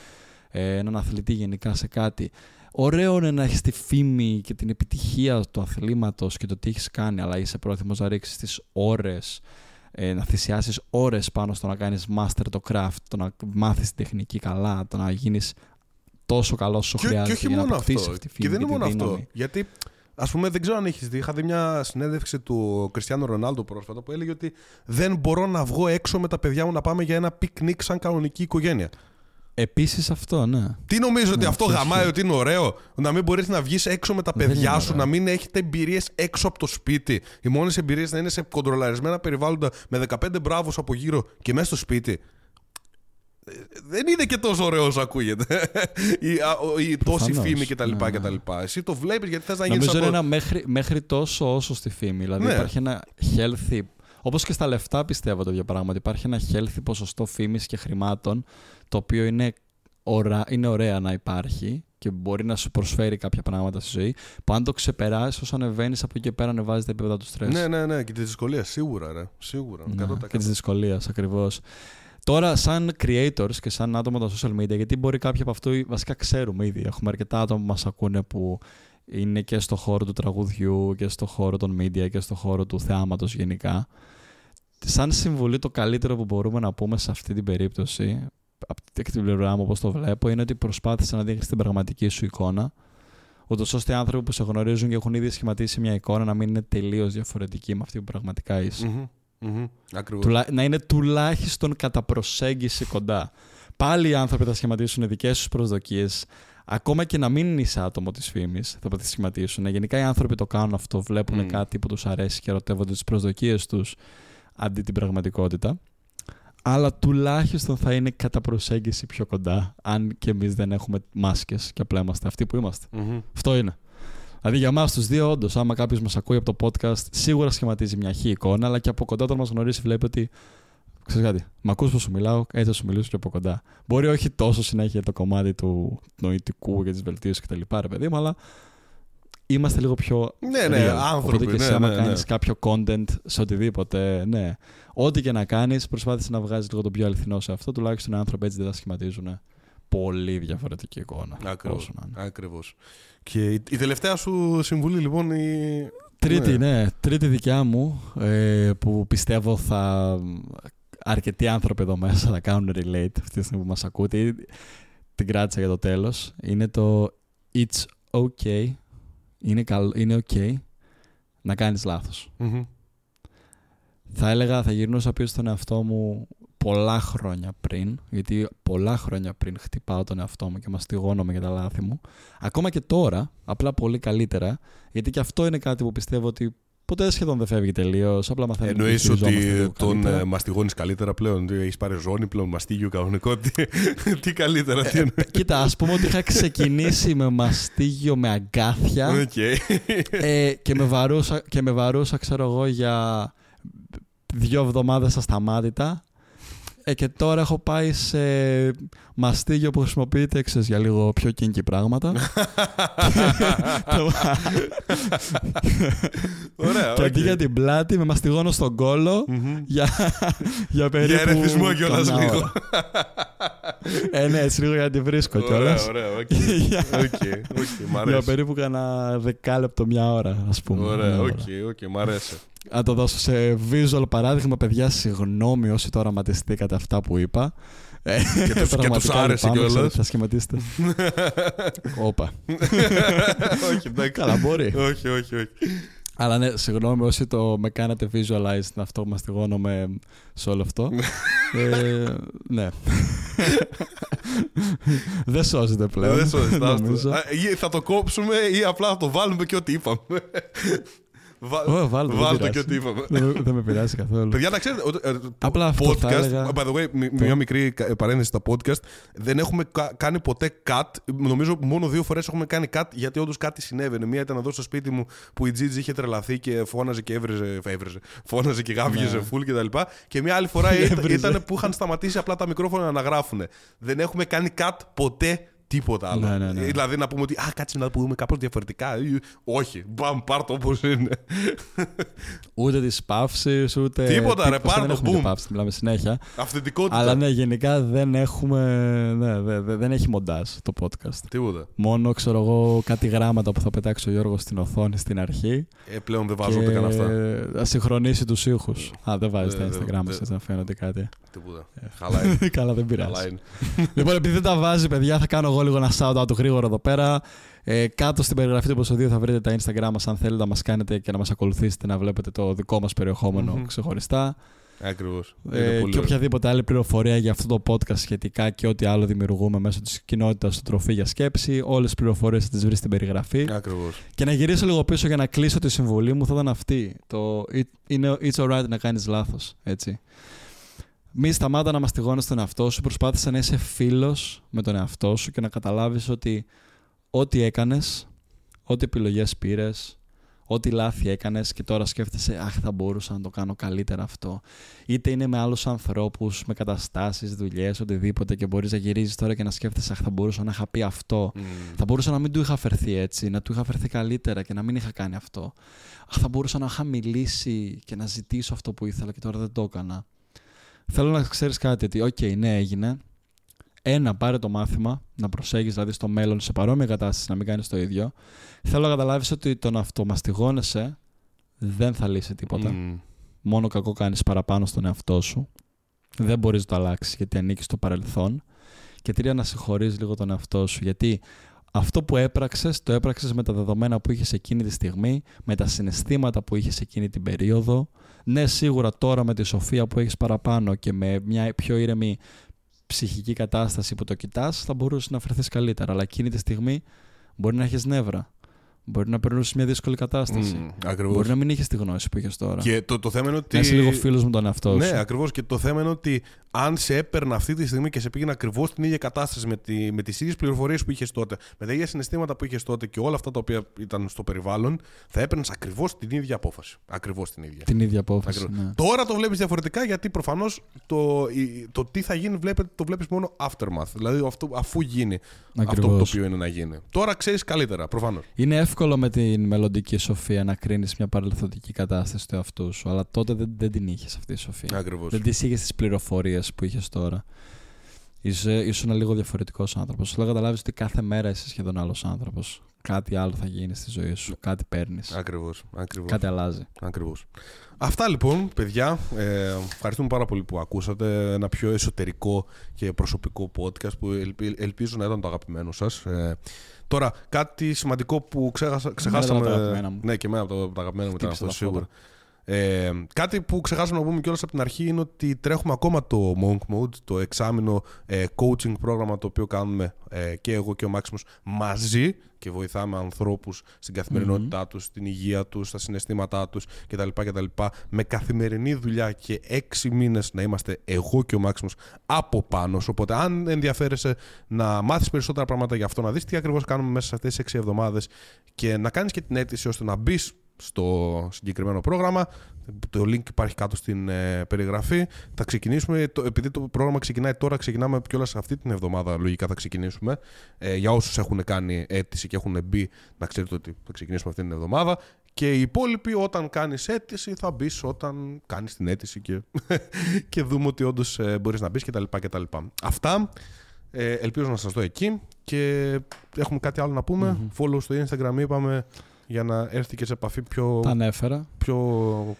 ε, έναν αθλητή γενικά σε κάτι. Ωραίο είναι να έχεις τη φήμη και την επιτυχία του αθλήματος και το τι έχεις κάνει, αλλά είσαι πρόθυμος να ρίξεις τις ώρες ε, να θυσιάσεις ώρες πάνω στο να κάνεις master το craft, το να μάθεις την τεχνική καλά, το να γίνεις τόσο καλός όσο χρειάζεται. Και όχι μόνο αυτό. και δεν είναι μόνο αυτό. Γιατί Α πούμε, δεν ξέρω αν έχεις δει. Είχα δει μια συνέντευξη του Κριστιάνο Ρονάλντο πρόσφατα που έλεγε ότι δεν μπορώ να βγω έξω με τα παιδιά μου να πάμε για ένα πικνίκ σαν κανονική οικογένεια. Επίσης αυτό, ναι. Τι νομίζεις ότι ναι, αυτό γαμάει, ότι είναι ωραίο; Να μην μπορείς να βγεις έξω με τα παιδιά σου, να μην έχετε εμπειρίες έξω από το σπίτι. Οι μόνες εμπειρίες να είναι σε κοντρολαρισμένα περιβάλλοντα με 15 μπράβους από γύρω και μέσα στο σπίτι. Ε, δεν είναι και τόσο ωραίο όσο ακούγεται. [LAUGHS] η, η τόση φήμη κτλ. Ναι, ναι. Εσύ το βλέπεις γιατί θες να γίνεις. Νομίζω είναι μέχρι, μέχρι τόσο όσο στη φήμη. Δηλαδή ναι. υπάρχει ένα healthy Όπως και στα λεφτά πιστεύω το ίδιο πράγμα. Υπάρχει ένα healthy ποσοστό φήμης και χρημάτων το οποίο είναι, ωρα... είναι ωραία να υπάρχει και μπορεί να σου προσφέρει κάποια πράγματα στη ζωή. Που αν το ξεπεράσεις, όσο ανεβαίνεις από εκεί πέρα, ανεβάζει τα επίπεδα του στρε. Ναι, ναι, ναι. Και τη δυσκολία, σίγουρα, ρε. Σίγουρα. Ναι, και της δυσκολίας, ακριβώς. Τώρα, σαν creators και σαν άτομα των social media, γιατί μπορεί κάποιοι από αυτού βασικά ξέρουμε ήδη. Έχουμε αρκετά άτομα που μας ακούνε που είναι και στο χώρο του τραγουδιού και στο χώρο των media και στο χώρο του θεάματος γενικά. Σαν συμβουλή το καλύτερο που μπορούμε να πούμε σε αυτή την περίπτωση, από την πλευρά μου όπως το βλέπω, είναι ότι προσπάθησε να δείχνει την πραγματική σου εικόνα, Ούτως ώστε οι άνθρωποι που σε γνωρίζουν και έχουν ήδη σχηματίσει μια εικόνα να μην είναι τελείως διαφορετική με αυτή που πραγματικά είσαι. Mm-hmm. να είναι τουλάχιστον κατά προσέγγιση κοντά. Πάλι οι άνθρωποι θα σχηματίσουν δικές τους προσδοκίες. Ακόμα και να μην είσαι άτομο της φήμης, θα τη σχηματίσουν. Γενικά οι άνθρωποι το κάνουν αυτό. Βλέπουν mm. κάτι που τους αρέσει και ερωτεύονται τις προσδοκίες τους αντί την πραγματικότητα. Αλλά τουλάχιστον θα είναι κατά προσέγγιση πιο κοντά, αν και εμείς δεν έχουμε μάσκες και απλά είμαστε αυτοί που είμαστε. Mm-hmm. Αυτό είναι. Δηλαδή για εμά τους δύο, όντως, άμα κάποιος μας ακούει από το podcast, σίγουρα σχηματίζει μια χή εικόνα, αλλά και από κοντά όταν μας γνωρίσει, βλέπει ότι. Ξέρεις κάτι, μ' ακούς πως σου μιλάω, έτσι θα σου μιλήσω και από κοντά. Μπορεί όχι τόσο συνέχεια το κομμάτι του νοητικού και της βελτίωσης κτλ. Ρε παιδί μου, αλλά είμαστε λίγο πιο. Ναι, ναι, άνθρωποι. Οπότε και εσύ, ναι, άμα ναι, κάνεις ναι. κάποιο content σε οτιδήποτε, ναι. Ό,τι και να κάνεις, προσπάθησε να βγάζεις λίγο το πιο αληθινό σε αυτό. Τουλάχιστον οι άνθρωποι έτσι δεν θα σχηματίζουν πολύ διαφορετική εικόνα. Ακριβώς. όσο να είναι. Ακριβώς. Και η, η τελευταία σου συμβουλή, λοιπόν, η... Τρίτη, ναι. Τρίτη δικιά μου, ε, που πιστεύω θα αρκετοί άνθρωποι εδώ μέσα θα κάνουν relate αυτή τη στιγμή που μας ακούτε. ή Την κράτησα για το τέλος. Είναι το It's okay. Είναι, καλ, είναι okay να κάνεις λάθος. Μμμ. Θα έλεγα, θα γυρνούσα πίσω στον εαυτό μου πολλά χρόνια πριν, γιατί πολλά χρόνια πριν χτυπάω τον εαυτό μου και μαστιγώνομαι για τα λάθη μου. Ακόμα και τώρα, απλά πολύ καλύτερα, γιατί και αυτό είναι κάτι που πιστεύω ότι ποτέ σχεδόν δεν φεύγει τελείως. Απλά μαθαίνουμε να Εννοείς χειριζόμαστε ότι λίγο τον καλύτερα. ε, μαστιγώνεις καλύτερα πλέον, έχεις πάρει ζώνη πλέον, μαστίγιο κανονικό, τι, [LAUGHS] τι καλύτερα, τι είναι. Ε, Κοίτα, ας πούμε ότι είχα ξεκινήσει με μαστίγιο με αγκάθια Οκ. ε, και, με βαρούσα, και με βαρούσα, ξέρω εγώ, για δύο εβδομάδες ασταμάτητα. Ε, και τώρα έχω πάει σε μαστίγιο που χρησιμοποιείται ξέρεις, για λίγο πιο kinky πράγματα. [LAUGHS] Ωραία, και αντί οκ. για την πλάτη με μαστιγώνω στον κώλο Μμμ. για, για περίπου Για ερεθισμό κιόλας καμιά λίγο. ώρα. ε, ναι, έτσι λίγο για να τη βρίσκω Ωραία, κιόλας. ωραία, οκ. [LAUGHS] Για- OK, OK, μ' Για αρέσει. περίπου κανένα δεκάλεπτο μια ώρα, ας πούμε. Ωραία, Μια ώρα. OK, OK, μ' αρέσει. Να το δώσω σε visual παράδειγμα, παιδιά, συγγνώμη όσοι το οραματιστήκατε αυτά που είπα. Ε, Και τους- και πραγματικά τους άρεσε λυπάμαι, κιόλας. ξέρω ότι Θα σχηματίσετε. [LAUGHS] Όπα. Όχι, εντάξει. Καλά, μπορεί. Όχι, όχι, όχι. Αλλά ναι, συγγνώμη όσοι το με κάνατε visualize να αυτό που μαστιγώνομαι σε όλο αυτό. [LAUGHS] ε, ναι. Δεν σώζεται πλέον. Δεν σώζεις, νομίζω. άστο. Α, ή Θα το κόψουμε ή απλά θα το βάλουμε και ό,τι είπαμε. Βα- Ω, βάλτε, δεν Βάλτε και πειράζει. ό,τι είπαμε. Δεν, με- δεν με πειράζει καθόλου. Παιδιά, να ξέρετε, ότι, ε, Απλά αυτό θα podcast, έλεγα. by the way, μι- μια μικρή κα- παρένθεση στα podcast, δεν έχουμε κα- κάνει ποτέ cut. Νομίζω μόνο δύο φορές έχουμε κάνει cut γιατί όντως κάτι συνέβαινε. Μία ήταν εδώ στο σπίτι μου που η Gigi είχε τρελαθεί και φώναζε και έβριζε, έβριζε φώναζε και γάβγιζε Ναι. full κτλ. Και, και μια άλλη φορά [LAUGHS] ήταν, Έβριζε. ήταν που είχαν σταματήσει απλά τα μικρόφωνα να γράφουν. Δεν έχουμε κάνει cut ποτέ τίποτα άλλο. Ναι, ναι, ναι. Δηλαδή να πούμε ότι Α, κάτσε να πούμε κάπως διαφορετικά. Ε, Όχι. Μπαμ, πάρ το όπως είναι. Ούτε τη παύση, ούτε. Τίποτα, ρε, τίποτα. πάρ' Δεν το, έχουμε και boom. παύση, μιλάμε συνέχεια. Αυθεντικότητα. Αλλά ναι, γενικά δεν έχουμε. Ναι, δε- δε- δεν έχει μοντάζ το podcast. Τίποτα. Μόνο ξέρω εγώ κάτι γράμματα που θα πετάξει ο Γιώργος στην οθόνη στην αρχή. Ε, πλέον δεν βάζω ούτε καν αυτά. θα συγχρονίσει τους ήχους. Α, δεν βάζει Ε, τα δε- Instagram δε- σας να φαίνονται κάτι. Τίποτα. Χαλάει. [LAUGHS] Καλά, δεν Καλά πειράζει. είναι. λοιπόν, επειδή δεν τα βάζει, παιδιά, θα κάνω εγώ λίγο ένα shout out του γρήγορο εδώ πέρα. Ε, κάτω στην περιγραφή του επεισοδίου θα βρείτε τα Instagram μας αν θέλετε να μας κάνετε και να μας ακολουθήσετε να βλέπετε το δικό μας περιεχόμενο Μμμ. ξεχωριστά. Ακριβώς. Ε, και οποιαδήποτε άλλη πληροφορία για αυτό το podcast σχετικά και ό,τι άλλο δημιουργούμε μέσω της κοινότητας του Τροφή για Σκέψη. Όλες τις πληροφορίες θα τις βρείτε στην περιγραφή. Ακριβώς. Και να γυρίσω λίγο πίσω για να κλείσω τη συμβουλή μου θα ήταν αυτή. Το it, είναι it's alright να κάνεις λάθος, έτσι. Μη σταμάτα να μαστιγώνεις τον εαυτό σου, προσπάθησε να είσαι φίλος με τον εαυτό σου και να καταλάβεις ότι ό,τι έκανες, ό,τι επιλογές πήρες, ό,τι λάθη έκανες και τώρα σκέφτεσαι «Αχ, θα μπορούσα να το κάνω καλύτερα αυτό». Είτε είναι με άλλους ανθρώπους, με καταστάσεις, δουλειές, οτιδήποτε και μπορείς να γυρίζεις τώρα και να σκέφτεσαι «Αχ, θα μπορούσα να είχα πει αυτό». Θα μπορούσα να μην του είχα φερθεί έτσι, να του είχα φερθεί καλύτερα και να μην είχα κάνει αυτό. Αχ, θα μπορούσα να είχα μιλήσει και να ζητήσω αυτό που ήθελα και τώρα δεν το έκανα. Θέλω να ξέρεις κάτι, ότι οκ, ναι, έγινε. Ένα, πάρε το μάθημα, να προσέχεις δηλαδή στο μέλλον σε παρόμοια κατάσταση να μην κάνεις το ίδιο. Θέλω να καταλάβεις ότι το να αυτομαστιγώνεσαι δεν θα λύσει τίποτα. Μμμ. Μόνο κακό κάνεις παραπάνω στον εαυτό σου. Δεν μπορείς να το αλλάξεις γιατί ανήκει στο παρελθόν. Και τρία, να συγχωρείς λίγο τον εαυτό σου. Γιατί Αυτό που έπραξες, το έπραξες με τα δεδομένα που είχες εκείνη τη στιγμή, με τα συναισθήματα που είχες εκείνη την περίοδο. Ναι, σίγουρα τώρα με τη σοφία που έχεις παραπάνω και με μια πιο ήρεμη ψυχική κατάσταση που το κοιτάς, θα μπορούσες να φερθείς καλύτερα. Αλλά εκείνη τη στιγμή μπορεί να έχεις νεύρα. Μπορεί να περνούσε μια δύσκολη κατάσταση. Mm, Μπορεί να μην είχες τη γνώση που είχες τώρα. Και το, το θέμα είναι ότι. Να είσαι λίγο φίλος με τον εαυτό ναι, σου. Ναι, ακριβώς. Και το θέμα είναι ότι αν σε έπαιρνα αυτή τη στιγμή και σε πήγαινε ακριβώς στην ίδια κατάσταση με, τη, με τις ίδιες πληροφορίες που είχες τότε, με τα ίδια συναισθήματα που είχες τότε και όλα αυτά τα οποία ήταν στο περιβάλλον, θα έπαιρνες ακριβώς την ίδια απόφαση. Ακριβώς την ίδια. Την ίδια απόφαση. Ναι. Τώρα το βλέπεις διαφορετικά γιατί προφανώς το, το τι θα γίνει βλέπετε, το βλέπεις μόνο aftermath. Δηλαδή αυτό, αφού γίνει αυτό το οποίο είναι να γίνει. Τώρα ξέρεις καλύτερα, προφανώς. Είναι εύκολο με την μελλοντική σοφία να κρίνεις μια παρελθοντική κατάσταση του εαυτού σου, αλλά τότε δεν, δεν την είχες αυτή η σοφία. Ακριβώς. Δεν τη είχες τις πληροφορίες που είχες τώρα. Είσαι, ήσουν λίγο διαφορετικός άνθρωπος. Θέλω να καταλάβεις ότι κάθε μέρα είσαι σχεδόν άλλος άνθρωπος. Κάτι άλλο θα γίνει στη ζωή σου. Κάτι παίρνεις. Ακριβώς. Κάτι αλλάζει. Ακριβώς. Αυτά λοιπόν, παιδιά. Ε, ευχαριστούμε πάρα πολύ που ακούσατε ένα πιο εσωτερικό και προσωπικό podcast που ελπίζω να ήταν το αγαπημένο σας. Ε, τώρα, κάτι σημαντικό που ξέχασα, ξεχάσαμε. Ναι, και εμένα από τα αγαπημένα μου ήταν αυτό σίγουρα. Ε, κάτι που ξεχάσαμε να πούμε κιόλας από την αρχή είναι ότι τρέχουμε ακόμα το Monk Mode, το εξάμεινο ε, coaching πρόγραμμα το οποίο κάνουμε ε, και εγώ και ο Μάξιμος μαζί και βοηθάμε ανθρώπους στην καθημερινότητά mm-hmm. τους, στην υγεία τους, στα συναισθήματά τους κτλ. κτλ. Με καθημερινή δουλειά και έξι μήνες να είμαστε εγώ και ο Μάξιμος από πάνω. Οπότε αν ενδιαφέρεσαι να μάθεις περισσότερα πράγματα για αυτό, να δεις τι ακριβώς κάνουμε μέσα σε αυτές τις έξι εβδομάδες και να κάνεις και την αίτηση ώστε να μπεις στο συγκεκριμένο πρόγραμμα. Το link υπάρχει κάτω στην ε, περιγραφή. Θα ξεκινήσουμε, το, επειδή το πρόγραμμα ξεκινάει τώρα, ξεκινάμε κιόλας αυτή την εβδομάδα. Λογικά θα ξεκινήσουμε. Ε, για όσους έχουν κάνει αίτηση και έχουν μπει, να ξέρετε ότι θα ξεκινήσουμε αυτή την εβδομάδα. Και οι υπόλοιποι, όταν κάνεις αίτηση, θα μπεις όταν κάνεις την αίτηση και, [LAUGHS] και δούμε ότι όντως ε, μπορείς να μπεις κτλ. Αυτά. Ε, ελπίζω να σας δω εκεί και έχουμε κάτι άλλο να πούμε. Mm-hmm. Follow στο Instagram είπαμε για να έρθει και σε επαφή πιο. Τα ανέφερα. Πιο,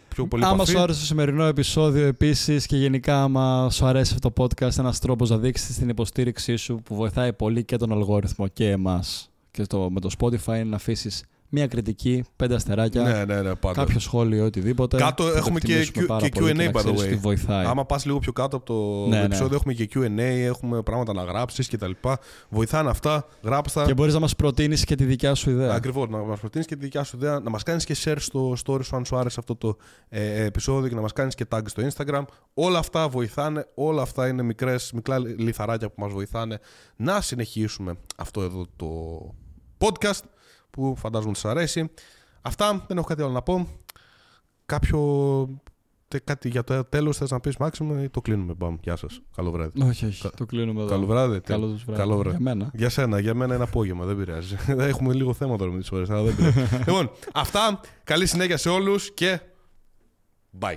πιο πολύ Άμα σου άρεσε το σημερινό επεισόδιο επίσης και γενικά, άμα σου αρέσει αυτό το podcast, ένας τρόπος να δείξεις την υποστήριξή σου που βοηθάει πολύ και τον αλγόριθμο και εμάς και το, με το Spotify είναι να αφήσεις μία κριτική, πέντε αστεράκια, ναι, ναι, ναι, κάποιο σχόλιο, οτιδήποτε. Κάτω έχουμε και, και Q&A, by the way. Βοηθάει. Άμα πας λίγο πιο κάτω από το ναι, ναι. επεισόδιο, έχουμε και Q&A, έχουμε πράγματα να γράψεις κτλ. Βοηθάνε αυτά, γράψτα. Και μπορείς να μας προτείνεις και τη δικιά σου ιδέα. Ακριβώς, να μας προτείνεις και τη δικιά σου ιδέα, να μας κάνεις και share στο story σου αν σου άρεσε αυτό το ε, επεισόδιο και να μας κάνεις και tag στο Instagram. Όλα αυτά βοηθάνε, όλα αυτά είναι μικρές, μικρά λιθαράκια που μας βοηθάνε να συνεχίσουμε αυτό εδώ το podcast που φαντάζομαι ότι σας αρέσει. Αυτά, δεν έχω κάτι άλλο να πω. Κάποιο κάτι για το τέλος θες να πεις Μάξιμο ή το κλείνουμε. Μπαμ, γεια σας. Καλό βράδυ. Όχι, όχι. Το κλείνουμε εδώ. Καλό βράδυ. Καλό βράδυ. Καλό βράδυ. Για μένα. Για σένα, για μένα είναι απόγευμα, δεν πειράζει. [LAUGHS] Έχουμε λίγο θέμα τώρα με τις ώρες, αλλά δεν πειράζει. [LAUGHS] λοιπόν, αυτά. Καλή συνέχεια σε όλους και bye.